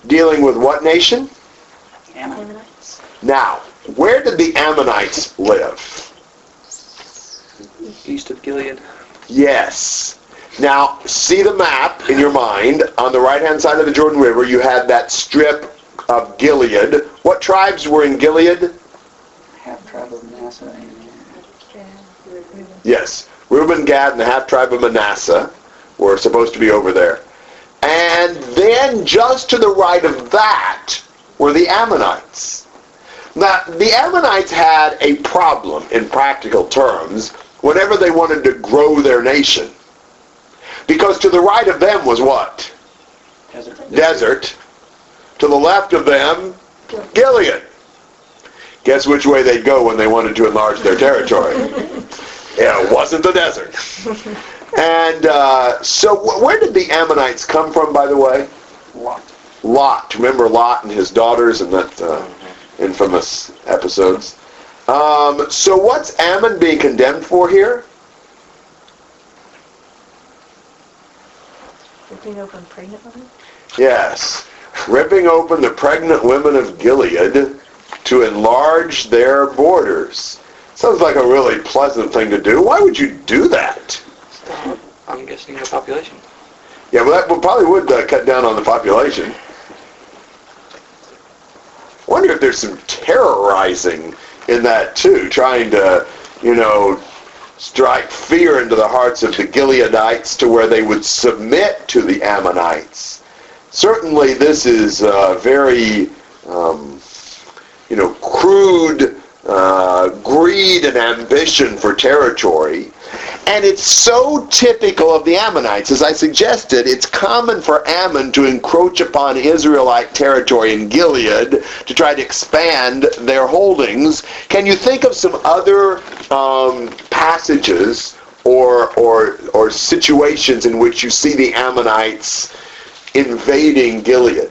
A: Dealing with what nation?
F: Ammon.
E: Ammonites.
A: Now, where did the Ammonites live?
D: East of Gilead.
A: Yes. Now, see the map in your mind. On the right-hand side of the Jordan River, you had that strip of Gilead. What tribes were in Gilead?
F: Half tribe of Manasseh and
A: Yes. Reuben, Gad, and the half-tribe of Manasseh were supposed to be over there. And then just to the right of that were the Ammonites. Now, the Ammonites had a problem in practical terms whenever they wanted to grow their nation. Because to the right of them was what?
F: desert.
A: desert. To the left of them, Gilead. Guess which way they'd go when they wanted to enlarge their territory? [laughs] yeah, it wasn't the desert. And uh, so, wh- where did the Ammonites come from, by the way?
F: Lot.
A: Lot. Remember Lot and his daughters and that uh, infamous episodes? Um, so, what's Ammon being condemned for here?
E: Ripping open pregnant women?
A: Yes, ripping open the pregnant women of Gilead to enlarge their borders. Sounds like a really pleasant thing to do. Why would you do that?
D: I'm guessing the population.
A: Yeah, well, that probably would uh, cut down on the population. Wonder if there's some terrorizing in that too, trying to, you know, strike fear into the hearts of the Gileadites to where they would submit to the Ammonites. Certainly, this is uh, very, um, you know, crude uh, greed and ambition for territory. And it's so typical of the Ammonites. As I suggested, it's common for Ammon to encroach upon Israelite territory in Gilead to try to expand their holdings. Can you think of some other um, passages or, or, or situations in which you see the Ammonites invading Gilead?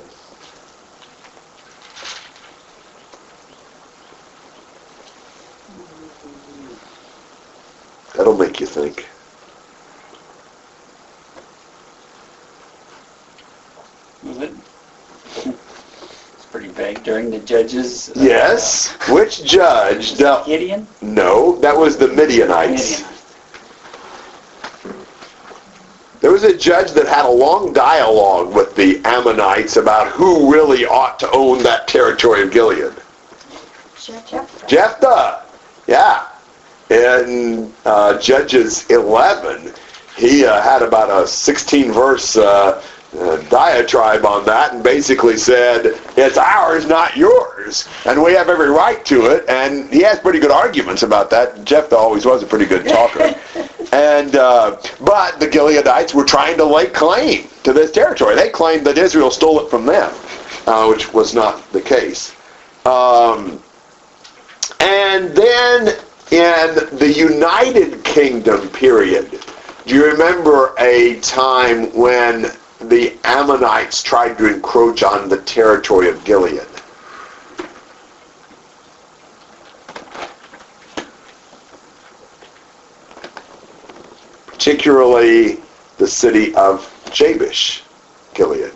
A: That'll make you think.
F: Was it? [laughs] It's pretty vague. During the judges. uh,
A: Yes. Which judge dealt?
F: Gideon?
A: No, that was the Midianites.
F: Midian.
A: There was a judge that had a long dialogue with the Ammonites about who really ought to own that territory of Gilead.
E: Jephthah.
A: Jephthah, yeah. In uh, Judges 11, he uh, had about a 16-verse uh, uh, diatribe on that and basically said, it's ours, not yours, and we have every right to it, and he has pretty good arguments about that. Jephthah always was a pretty good talker. [laughs] and uh, But the Gileadites were trying to lay claim to this territory. They claimed that Israel stole it from them, uh, which was not the case. Um, and then in the United Kingdom period, do you remember a time when the Ammonites tried to encroach on the territory of Gilead? Particularly the city of Jabesh, Gilead.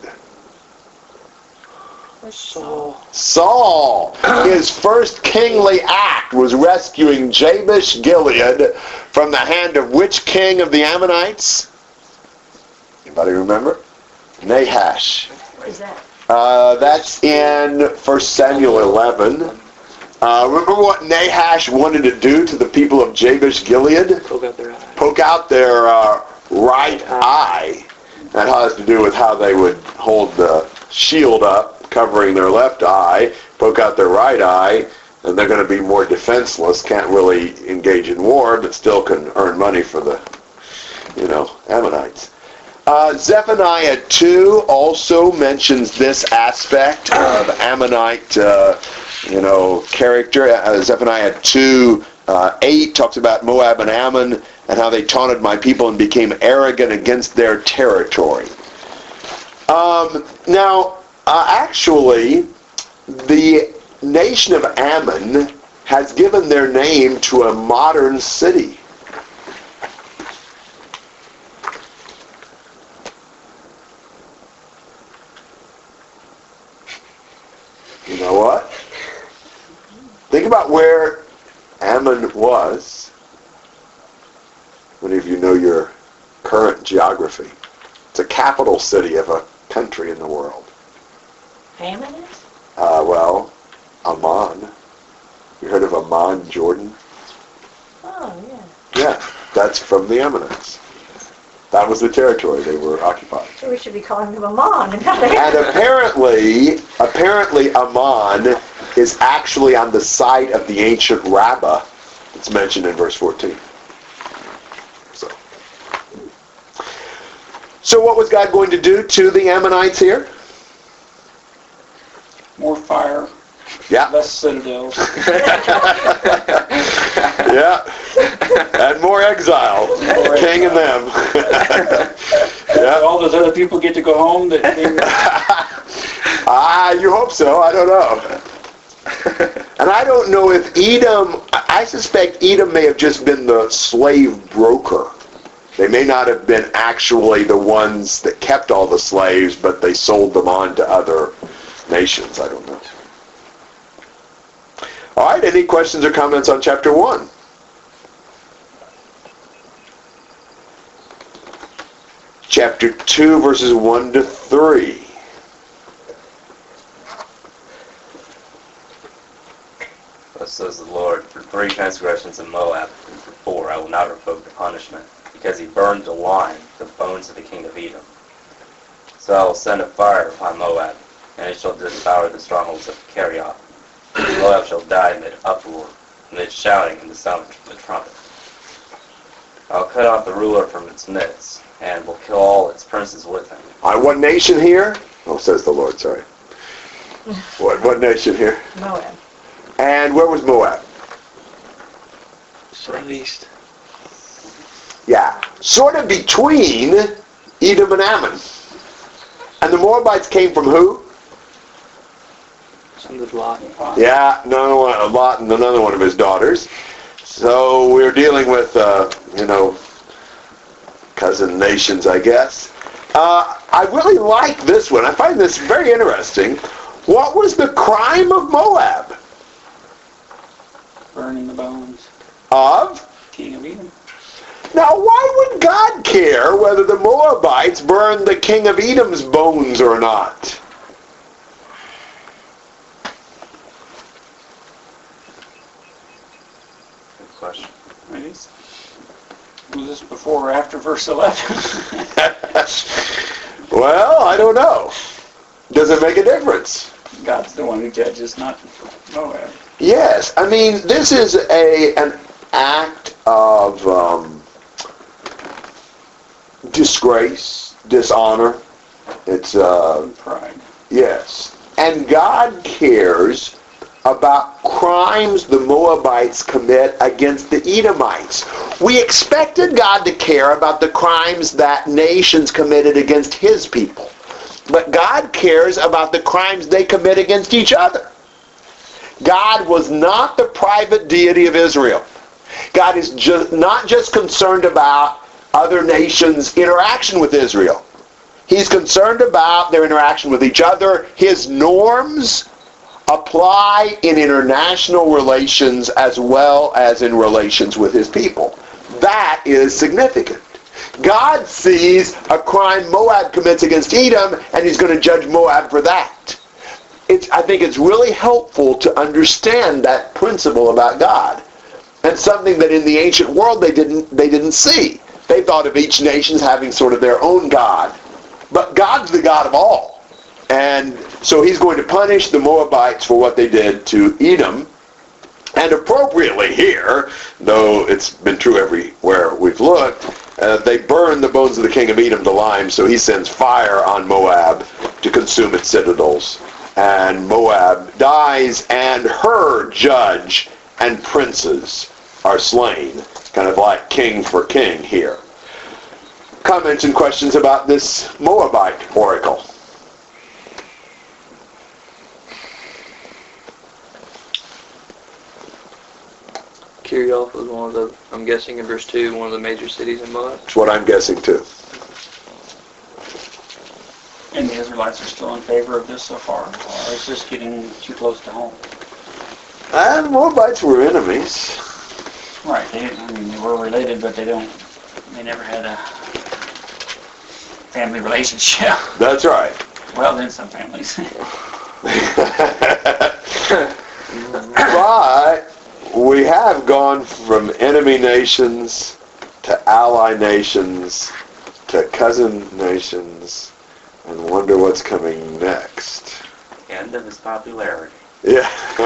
D: Saul.
A: Saul, his first kingly act was rescuing Jabesh Gilead from the hand of which king of the Ammonites? Anybody remember? Nahash.
E: Where's that?
A: Uh, that's in 1 Samuel 11. Uh, remember what Nahash wanted to do to the people of Jabesh Gilead?
D: Poke out their eye.
A: Poke out their uh, right eye. That has to do with how they would hold the shield up, covering their left eye, poke out their right eye, and they're going to be more defenseless, can't really engage in war, but still can earn money for the, you know, Ammonites. Uh, Zephaniah 2 also mentions this aspect of Ammonite, uh, you know, character. Uh, Zephaniah 2, uh, 8 talks about Moab and Ammon and how they taunted my people and became arrogant against their territory. Um, now, uh, actually, the nation of Ammon has given their name to a modern city. You know what? Think about where Ammon was. Many of you know your current geography. It's a capital city of a country in the world.
E: Hammond is?
A: Uh, well, Amman. You heard of Amman, Jordan?
E: Oh, yeah.
A: Yeah, that's from the Ammonites. That was the territory they were occupying.
E: So we should be calling them Amon and not
A: And
E: Ammon.
A: apparently, apparently Amman is actually on the site of the ancient Rabbah that's mentioned in verse 14. So, so what was God going to do to the Ammonites here?
F: More fire.
A: Yeah.
F: less citadels. [laughs]
A: Yeah. And more exile.
F: More
A: King and them. [laughs] yeah.
F: All those other people get to go home that [laughs]
A: Ah, you hope so. I don't know. And I don't know if Edom, I I suspect Edom may have just been the slave broker. They may not have been actually the ones that kept all the slaves, but they sold them on to other nations. I don't know. All right, any questions or comments on chapter 1? Chapter 2, verses 1 to 3.
C: Thus says the Lord, for three transgressions of Moab, and for four I will not revoke the punishment, because he burned to lime the bones of the king of Edom. So I will send a fire upon Moab, and it shall devour the strongholds of Kerioth. Moab shall die amid uproar, amid shouting and the sound of the trumpet. I will cut off the ruler from its midst, and will kill all its princes with him.
A: I what nation here? Oh, says the Lord, sorry. What, what nation here?
E: Moab.
A: And where was Moab?
D: Southeast.
A: Yeah, sort of between Edom and Ammon. And the Moabites came from who?
D: Lot.
A: Yeah, another one, Lot and another one of his daughters. So we're dealing with, uh, you know, cousin nations, I guess. Uh, I really like this one. I find this very interesting. What was the crime of Moab?
F: burning the bones.
A: Of?
F: King of Edom.
A: Now, why would God care whether the Moabites burned the king of Edom's bones or not?
C: Question.
F: Ladies? Was this before or after verse 11? [laughs]
A: well, I don't know. Does it make a difference?
F: God's the one who judges, not Moab.
A: Yes, I mean this is a an act of um, disgrace, dishonor. It's uh,
F: Pride.
A: yes, and God cares about crimes the Moabites commit against the Edomites. We expected God to care about the crimes that nations committed against His people, but God cares about the crimes they commit against each other. God was not the private deity of Israel. God is just not just concerned about other nations' interaction with Israel. He's concerned about their interaction with each other. His norms apply in international relations as well as in relations with his people. That is significant. God sees a crime Moab commits against Edom, and he's going to judge Moab for that it's, I think it's really helpful to understand that principle about God. And something that in the ancient world they didn't, they didn't see. They thought of each nation as having sort of their own God. But God's the God of all. And so he's going to punish the Moabites for what they did to Edom. And appropriately here, though it's been true everywhere we've looked, uh, they burn the bones of the king of Edom to lime, so he sends fire on Moab to consume its citadels and Moab dies, and her judge and princes are slain. Kind of like king for king here. Comments and questions about this Moabite oracle?
D: Kerioth was one of the, I'm guessing in verse 2, one of the major cities in Moab.
A: That's what I'm guessing too.
F: And the Israelites are still in favor of this so far? Or is this getting too close to home?
A: And the Moabites were enemies.
F: Right, they, I mean, they were related, but they don't, they never had a family [laughs] relationship.
A: That's right.
F: Well, then some families. [laughs] [laughs]
A: but we have gone from enemy nations to ally nations to cousin nations and wonder what's coming next.
C: End of his popularity.
A: Yeah. [laughs]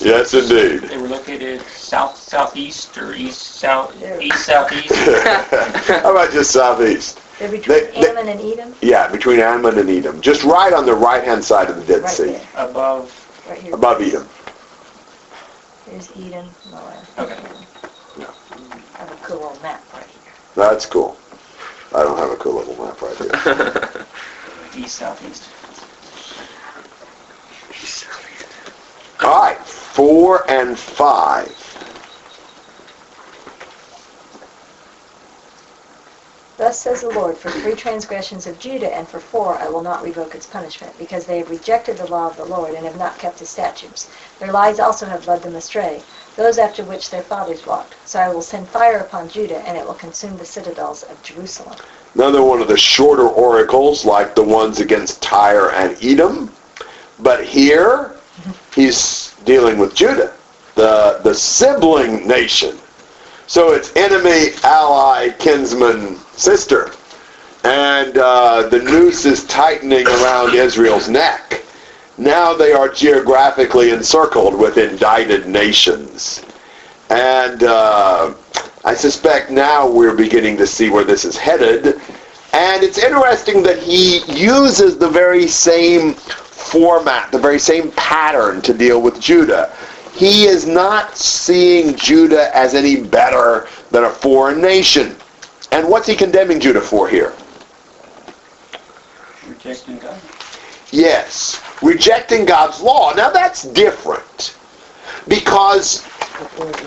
A: yes, indeed.
F: They were located south, southeast, or east, south,
E: Yeah.
F: east, southeast. [laughs]
A: How about just southeast?
E: They're between
A: They- they-
E: Ammon and Edom,
A: Yeah, between Ammon and Edom, just right on the right-hand side of the Dead
E: right
A: Sea,
E: there,
F: Above,
E: right here.
A: above Edom.
E: Here's Edom, Moab.
F: okay.
E: I have a cool little map right here.
A: That's cool. I don't have a cool little map right here.
F: East, [laughs] southeast. East, southeast.
A: All right, four and five.
E: Thus says the Lord, for three transgressions of Judah and for four I will not revoke its punishment, because they have rejected the law of the Lord and have not kept his statutes. Their lies also have led them astray, those after which their fathers walked. So I will send fire upon Judah, and it will consume the citadels of Jerusalem.
A: Another one of the shorter oracles, like the ones against Tyre and Edom. But here, he's dealing with Judah, the, the sibling nation. So it's enemy, ally, kinsman, sister. And uh, the noose is tightening around Israel's neck. Now they are geographically encircled with indicted nations. And uh, I suspect now we're beginning to see where this is headed. And it's interesting that he uses the very same format, the very same pattern to deal with Judah. He is not seeing Judah as any better than a foreign nation. And what's he condemning Judah for here?
F: Rejecting God.
A: Yes, rejecting God's law. Now that's different because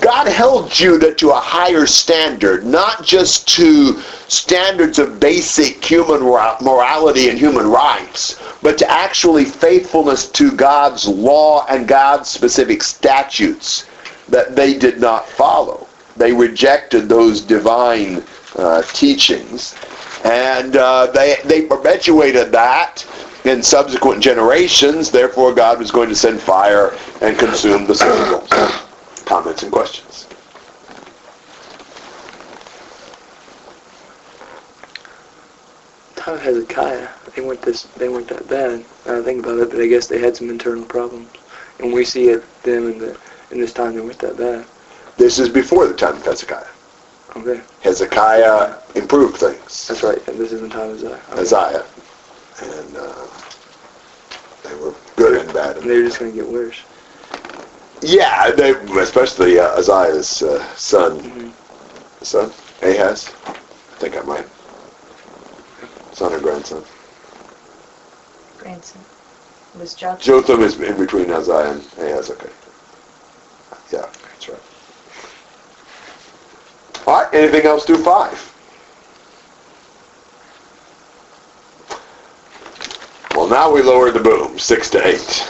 A: God held Judah to a higher standard, not just to standards of basic human morality and human rights, but to actually faithfulness to God's law and God's specific statutes that they did not follow. They rejected those divine uh, teachings, and uh, they they perpetuated that in subsequent generations. Therefore, God was going to send fire and consume the citadels. Comments and questions?
D: Time of Hezekiah, they weren't this, they weren't that bad. I think about it, but I guess they had some internal problems, and we see it them in the in this time they weren't that bad.
A: This is before the time of Hezekiah.
D: Okay,
A: Hezekiah improved things.
D: that's right. And this is the time of Isaiah. Okay.
A: Isaiah, and uh, they were good and bad.
D: And they're just going to get worse.
A: Yeah, they, especially uh, Uzziah's uh, son,
D: Mhm.
A: son Ahaz. I think I might. Son or grandson.
E: Grandson. Was Jotham.
A: Jotham is in between Isaiah and Ahaz. Okay. Yeah, that's right. All right. Anything else Do five? Well, now we lower the boom, six to eight.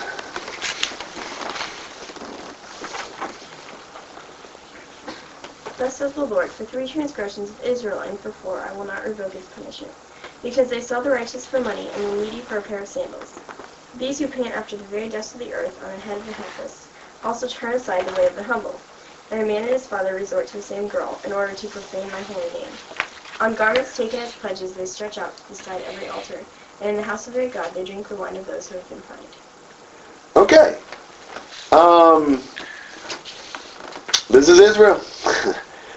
G: Thus says the Lord, for three transgressions of Israel and for four I will not revoke his punishment, because they sell the righteous for money and the needy for a pair of sandals. These who pant after the very dust of the earth on the head of the helpless also turn aside the way of the humble, and a man and his father resort to the same girl in order to profane my holy name. On garments taken as pledges they stretch out beside every altar, and in the house of their God they drink the wine of those who have been fined.
A: Okay. Um, this is Israel. [laughs]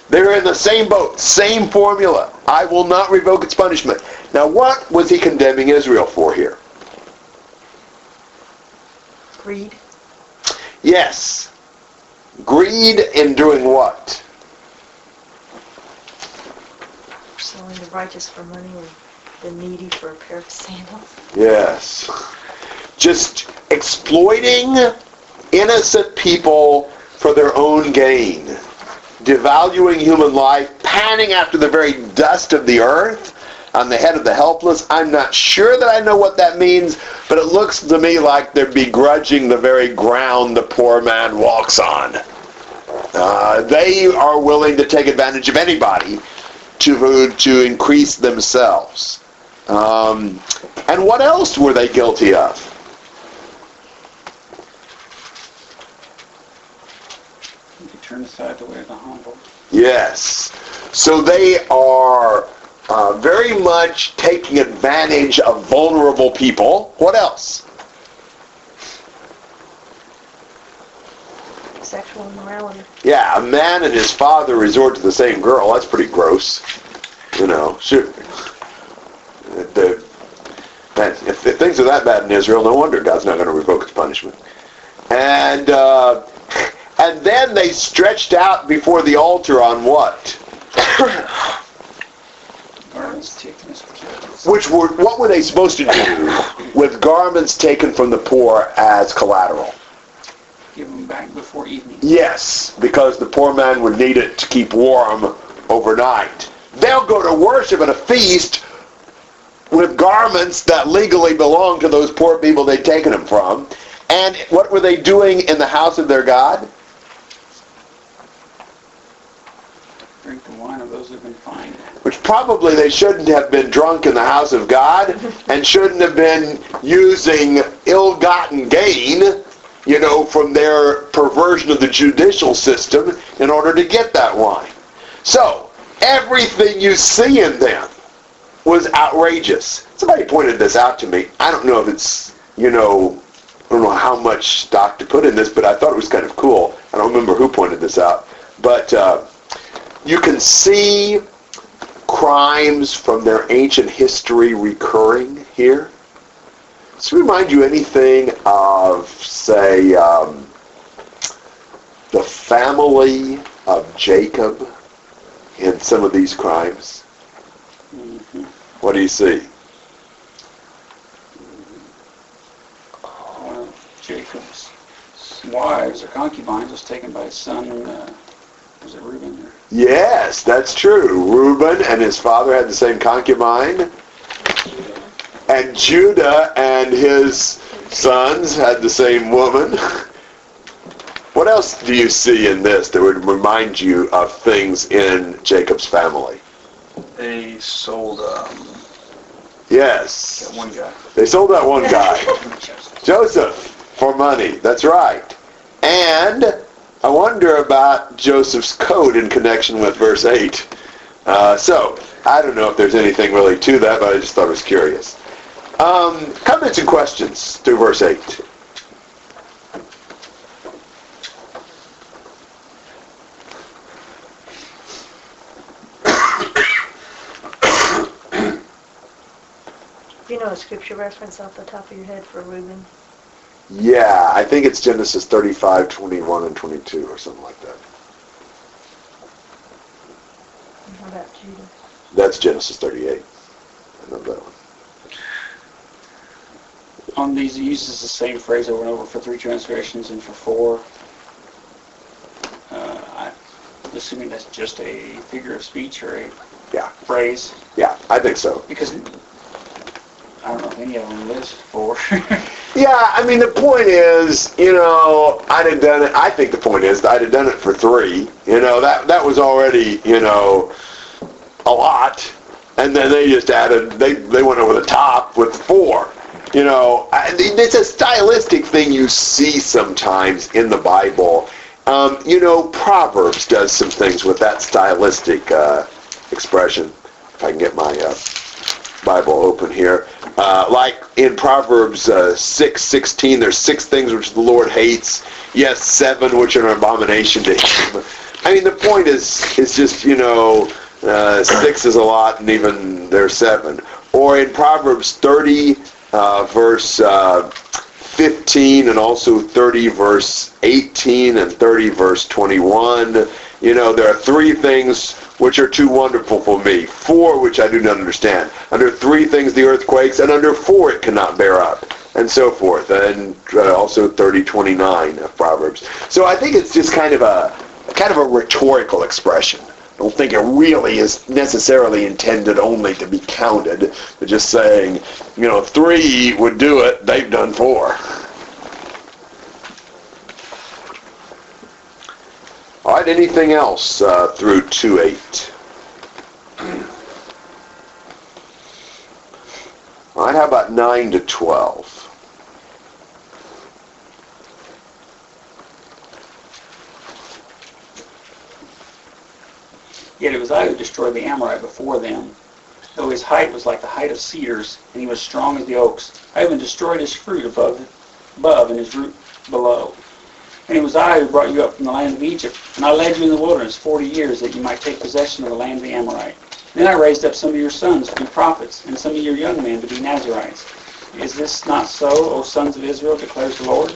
A: They're in the same boat, same formula. I will not revoke its punishment. Now, what was he condemning Israel for here?
E: Greed.
A: Yes. Greed in doing what?
E: Selling the righteous for money and the needy for a pair of sandals.
A: Yes. Just exploiting innocent people for their own gain. Devaluing human life, panning after the very dust of the earth on the head of the helpless. I'm not sure that I know what that means, but it looks to me like they're begrudging the very ground the poor man walks on. Uh, they are willing to take advantage of anybody to, to increase themselves. Um, and what else were they guilty of?
F: You could turn aside the way of the humble.
A: Yes. So they are uh, very much taking advantage of vulnerable people. What else?
E: Sexual immorality.
A: Yeah, a man and his father resort to the same girl. That's pretty gross. You know, shoot. The, that, if, if things are that bad in Israel, no wonder God's not going to revoke His punishment. And uh, and then they stretched out before the altar on what?
F: Garments taken as.
A: Which were what were they supposed to do with garments taken from the poor as collateral?
F: Give them back before evening.
A: Yes, because the poor man would need it to keep warm overnight. They'll go to worship at a feast with garments that legally belong to those poor people they'd taken them from. And what were they doing in the house of their God?
F: Drink the wine of those who've been fined.
A: Which probably they shouldn't have been drunk in the house of God [laughs] and shouldn't have been using ill-gotten gain, you know, from their perversion of the judicial system in order to get that wine. So, everything you see in them was outrageous. Somebody pointed this out to me. I don't know if it's, you know, I don't know how much stock to put in this, but I thought it was kind of cool. I don't remember who pointed this out. But uh, you can see crimes from their ancient history recurring here. Does it remind you anything of, say, um, the family of Jacob in some of these crimes?
F: Mm-hmm.
A: What do you see?
F: Well, Jacob's wives or concubines was taken by his son, uh, was it Reuben?
A: Yes, that's true. Reuben and his father had the same concubine, and Judah and his sons had the same woman. What else do you see in this that would remind you of things in Jacob's family?
B: They sold um,
A: Yes,
B: that one guy.
A: they sold that one guy, [laughs] Joseph, for money. That's right. And I wonder about Joseph's coat in connection with verse 8. Uh, so, I don't know if there's anything really to that, but I just thought it was curious. Um, comments and questions through verse 8. [coughs]
E: Do you know a scripture reference off the top of your head for Reuben?
A: Yeah, I think it's Genesis 35, 21, and 22 or something like that.
E: How about Judah?
A: That's Genesis 38. I know that one.
F: on these, he uses the same phrase over and over for three transgressions and for four. Uh, I'm assuming that's just a figure of speech or a
A: Yeah.
F: phrase,
A: Yeah, I think so.
F: because I don't know if any of them list four. [laughs]
A: Yeah, I mean the point is, you know, I'd have done it. I think the point is I'd have done it for three. You know, that that was already, you know, a lot, and then they just added. They they went over the top with four. You know, I, it's a stylistic thing you see sometimes in the Bible. Um, you know, Proverbs does some things with that stylistic uh, expression. If I can get my uh, Bible open here. Uh, like in Proverbs uh, 6, 16, there's six things which the Lord hates. Yes, seven which are an abomination to him. I mean, the point is, is just, you know, uh, six is a lot and even there's seven. Or in Proverbs 30, uh, verse uh, 15 and also 30 verse 18 and 30 verse 21. You know, there are three things which are too wonderful for me. Four which I do not understand. Under three things the earth quakes, and under four it cannot bear up, and so forth. And uh, also 30, 29 of Proverbs. So I think it's just kind of a kind of a rhetorical expression. I don't think it really is necessarily intended only to be counted, but just saying, you know, three would do it, they've done four. All right, anything else uh, through 2-8? All right, how about 9 to 12?
F: Yet it was I who destroyed the Amorite before them, though his height was like the height of cedars, and he was strong as the oaks. I even destroyed his fruit above, above and his root below. And it was I who brought you up from the land of Egypt, and I led you in the wilderness forty years that you might take possession of the land of the Amorite, Then I raised up some of your sons to be prophets, and some of your young men to be Nazarites. Is this not so, O sons of Israel, declares the Lord?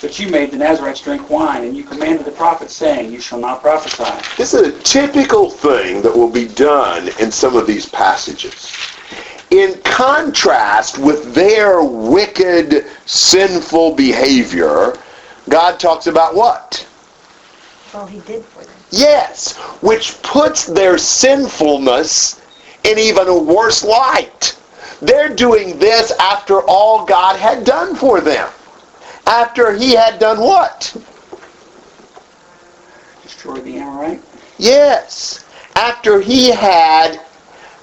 F: But you made the Nazarites drink wine, and you commanded the prophets, saying, You shall not prophesy.
A: This is a typical thing that will be done in some of these passages. In contrast with their wicked, sinful behavior, God talks about what?
E: Well, he did for them.
A: Yes, which puts their sinfulness in even a worse light. They're doing this after all God had done for them. After he had done what?
F: Destroyed the Amorite.
A: Yes. After he had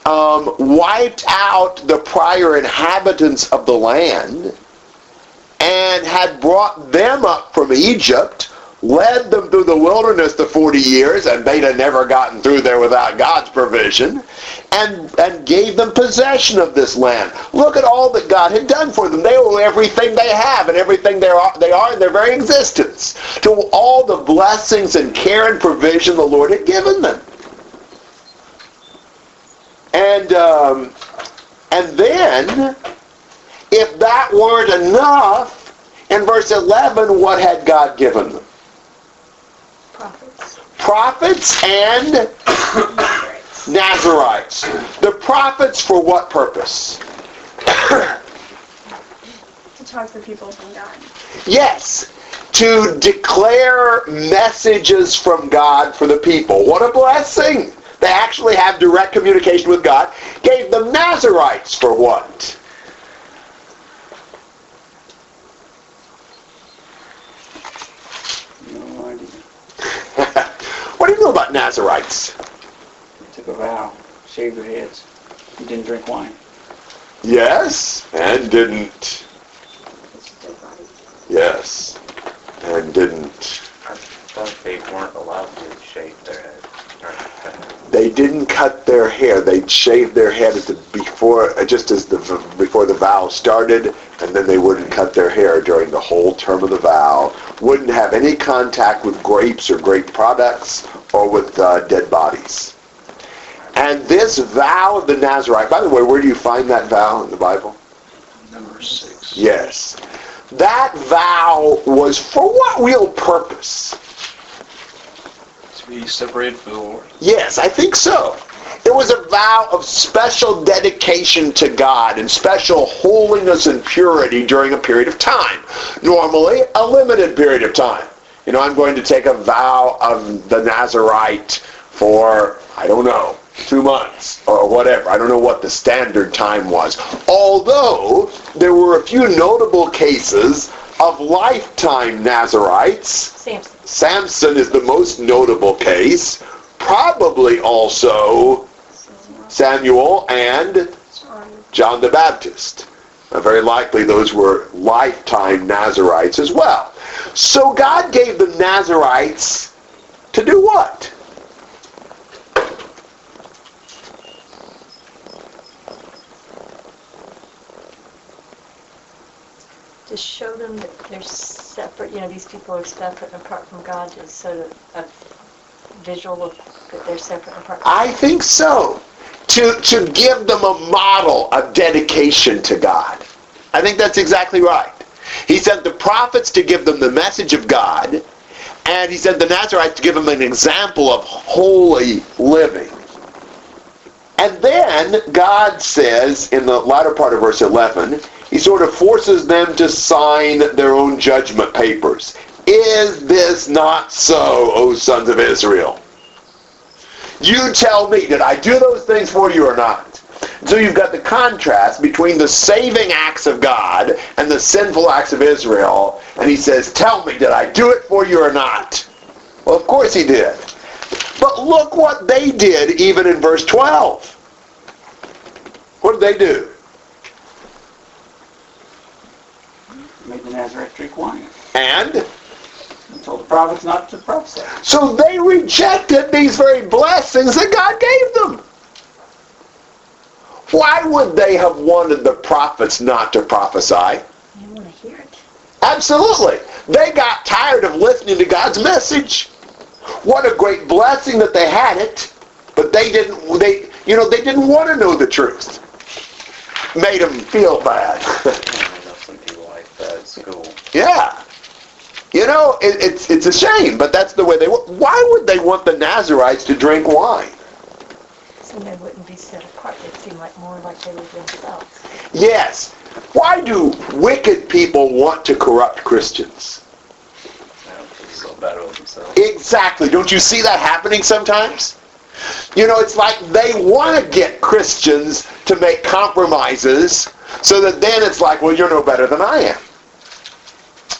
A: um, wiped out the prior inhabitants of the land and had brought them up from Egypt, led them through the wilderness the 40 years, and they'd have never gotten through there without God's provision, and, and gave them possession of this land. Look at all that God had done for them. They owe everything they have and everything they are, they are in their very existence to all the blessings and care and provision the Lord had given them. And um, and then, if that weren't enough, in verse 11, what had God given them?
E: Prophets.
A: Prophets and [coughs] Nazarites. The prophets for what purpose? [coughs]
G: To talk to the people from God.
A: Yes, to declare messages from God for the people. What a blessing! They actually have direct communication with God. Gave them Nazarites for what?
F: No idea.
A: What do you know about Nazarites?
F: They took a vow, shaved their heads, and didn't drink wine.
A: Yes, and didn't. Yes, and didn't.
C: I thought they weren't allowed to shave their head. Or cut it.
A: They didn't cut their hair. They'd shave their head at the before, uh, just as the before the vow started, and then they wouldn't cut their hair during the whole term of the vow. Wouldn't have any contact with grapes or grape products or with uh, dead bodies. And this vow of the Nazarite. By the way, where do you find that vow in the Bible?
B: Number six.
A: Yes. That vow was for what real purpose?
B: Be separated for the Lord.
A: Yes, I think so. It was a vow of special dedication to God and special holiness and purity during a period of time. Normally, a limited period of time. You know, I'm going to take a vow of the Nazarite for, I don't know, two months or whatever. I don't know what the standard time was. Although, there were a few notable cases of lifetime Nazarites
E: Samson.
A: Samson is the most notable case. Probably also Samuel and
G: John.
A: The Baptist. Now, very likely those were lifetime Nazarites as well. So God gave the Nazarites to do what?
E: To show them that they're separate, you know, these people are separate and apart from God, just sort of a visual of that they're separate and apart. From
A: I think so. To, to give them a model of dedication to God. I think that's exactly right. He sent the prophets to give them the message of God, and he sent the Nazarites to give them an example of holy living. And then God says in the latter part of verse 11, he sort of forces them to sign their own judgment papers. Is this not so, O sons of Israel? You tell me, did I do those things for you or not? So you've got the contrast between the saving acts of God and the sinful acts of Israel. And he says, tell me, did I do it for you or not? Well, of course he did. But look what they did even in verse 12. What did they do?
F: Made the Nazarite drink wine.
A: And
F: And told the prophets not to prophesy.
A: so they rejected these very blessings that God gave them. Why would they have wanted the prophets not to prophesy?
E: You want to hear it.
A: Absolutely. They got tired of listening to God's message. What a great blessing that they had it, but they didn't they You know, they didn't want to know the truth. Made them feel bad. [laughs]
C: I know some people like that at school.
A: yeah. You know, it, it's it's a shame, but that's the way they. wa- Why would they want the Nazarites to drink wine?
E: So they wouldn't be set apart. They'd seem like more like they were themselves.
A: Yes. Why do wicked people want to corrupt Christians?
C: You know, feel so better with themselves.
A: Exactly. Don't you see that happening sometimes? You know, it's like they want to get Christians to make compromises so that then it's like, well, you're no better than I am.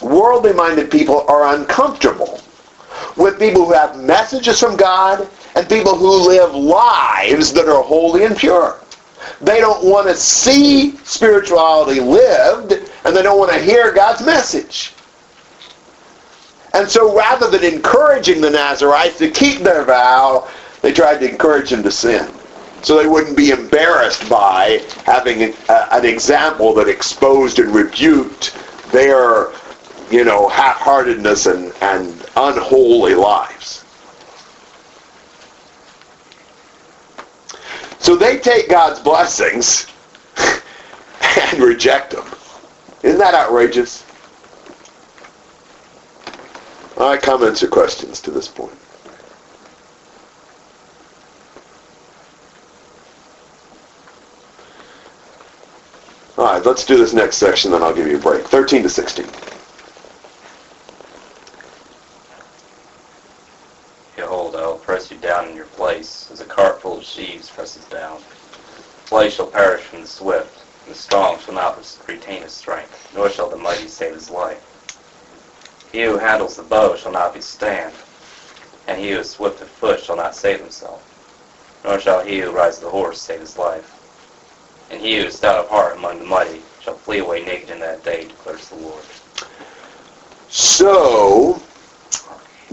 A: Worldly minded people are uncomfortable with people who have messages from God and people who live lives that are holy and pure. They don't want to see spirituality lived and they don't want to hear God's message. And so rather than encouraging the Nazarites to keep their vow, they tried to encourage them to sin. So they wouldn't be embarrassed by having an, uh, an example that exposed and rebuked their, you know, half-heartedness and, and unholy lives. So they take God's blessings [laughs] and reject them. Isn't that outrageous? All right, comments or questions to this point? All right, let's do this next section, then I'll give you a break. 13 to 16.
C: Behold, I will press you down in your place, as a cart full of sheaves presses down. The place shall perish from the swift, and the strong shall not retain his strength, nor shall the mighty save his life. He who handles the bow shall not be stand, and he who is swift of foot shall not save himself, nor shall he who rides the horse save his life. And he who is stout of heart among the mighty shall flee away naked in that day, declares the Lord.
A: So,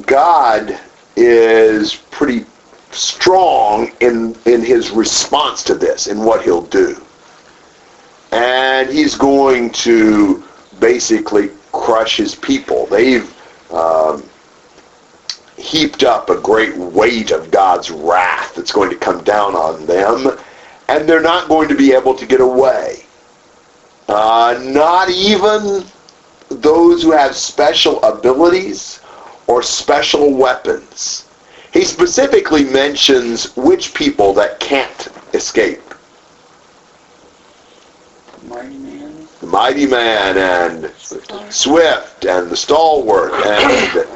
A: God is pretty strong in, in his response to this, in what he'll do. And he's going to basically crush his people. They've um, heaped up a great weight of God's wrath that's going to come down on them, and they're not going to be able to get away. Uh, not even those who have special abilities or special weapons. He specifically mentions which people that can't escape.
F: Mighty man.
A: The mighty man and swift and the stalwart and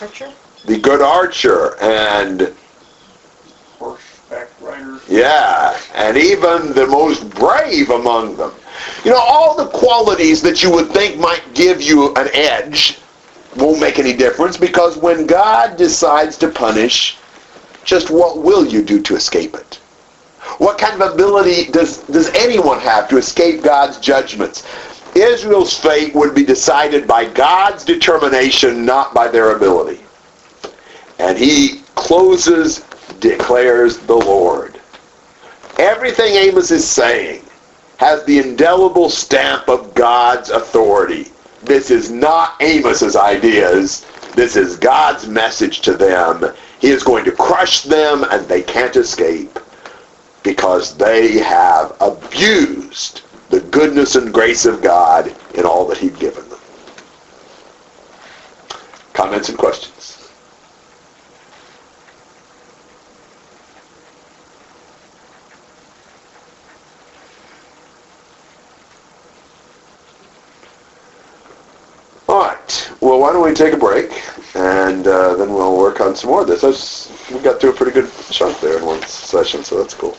E: Archer?
A: the good archer and
F: Horseback rider.
A: yeah, and even the most brave among them. You know, all the qualities that you would think might give you an edge won't make any difference because when God decides to punish, just what will you do to escape it? What kind of ability does, does anyone have to escape God's judgments? Israel's fate would be decided by God's determination, not by their ability. And he closes, declares the Lord. Everything Amos is saying has the indelible stamp of God's authority. This is not Amos's ideas. This is God's message to them. He is going to crush them and they can't escape because they have abused the goodness and grace of God in all that he'd given them. Comments and questions? All right. Well, why don't we take a break, and uh, then we'll work on some more of this. We got through a pretty good chunk there in one session, so that's cool.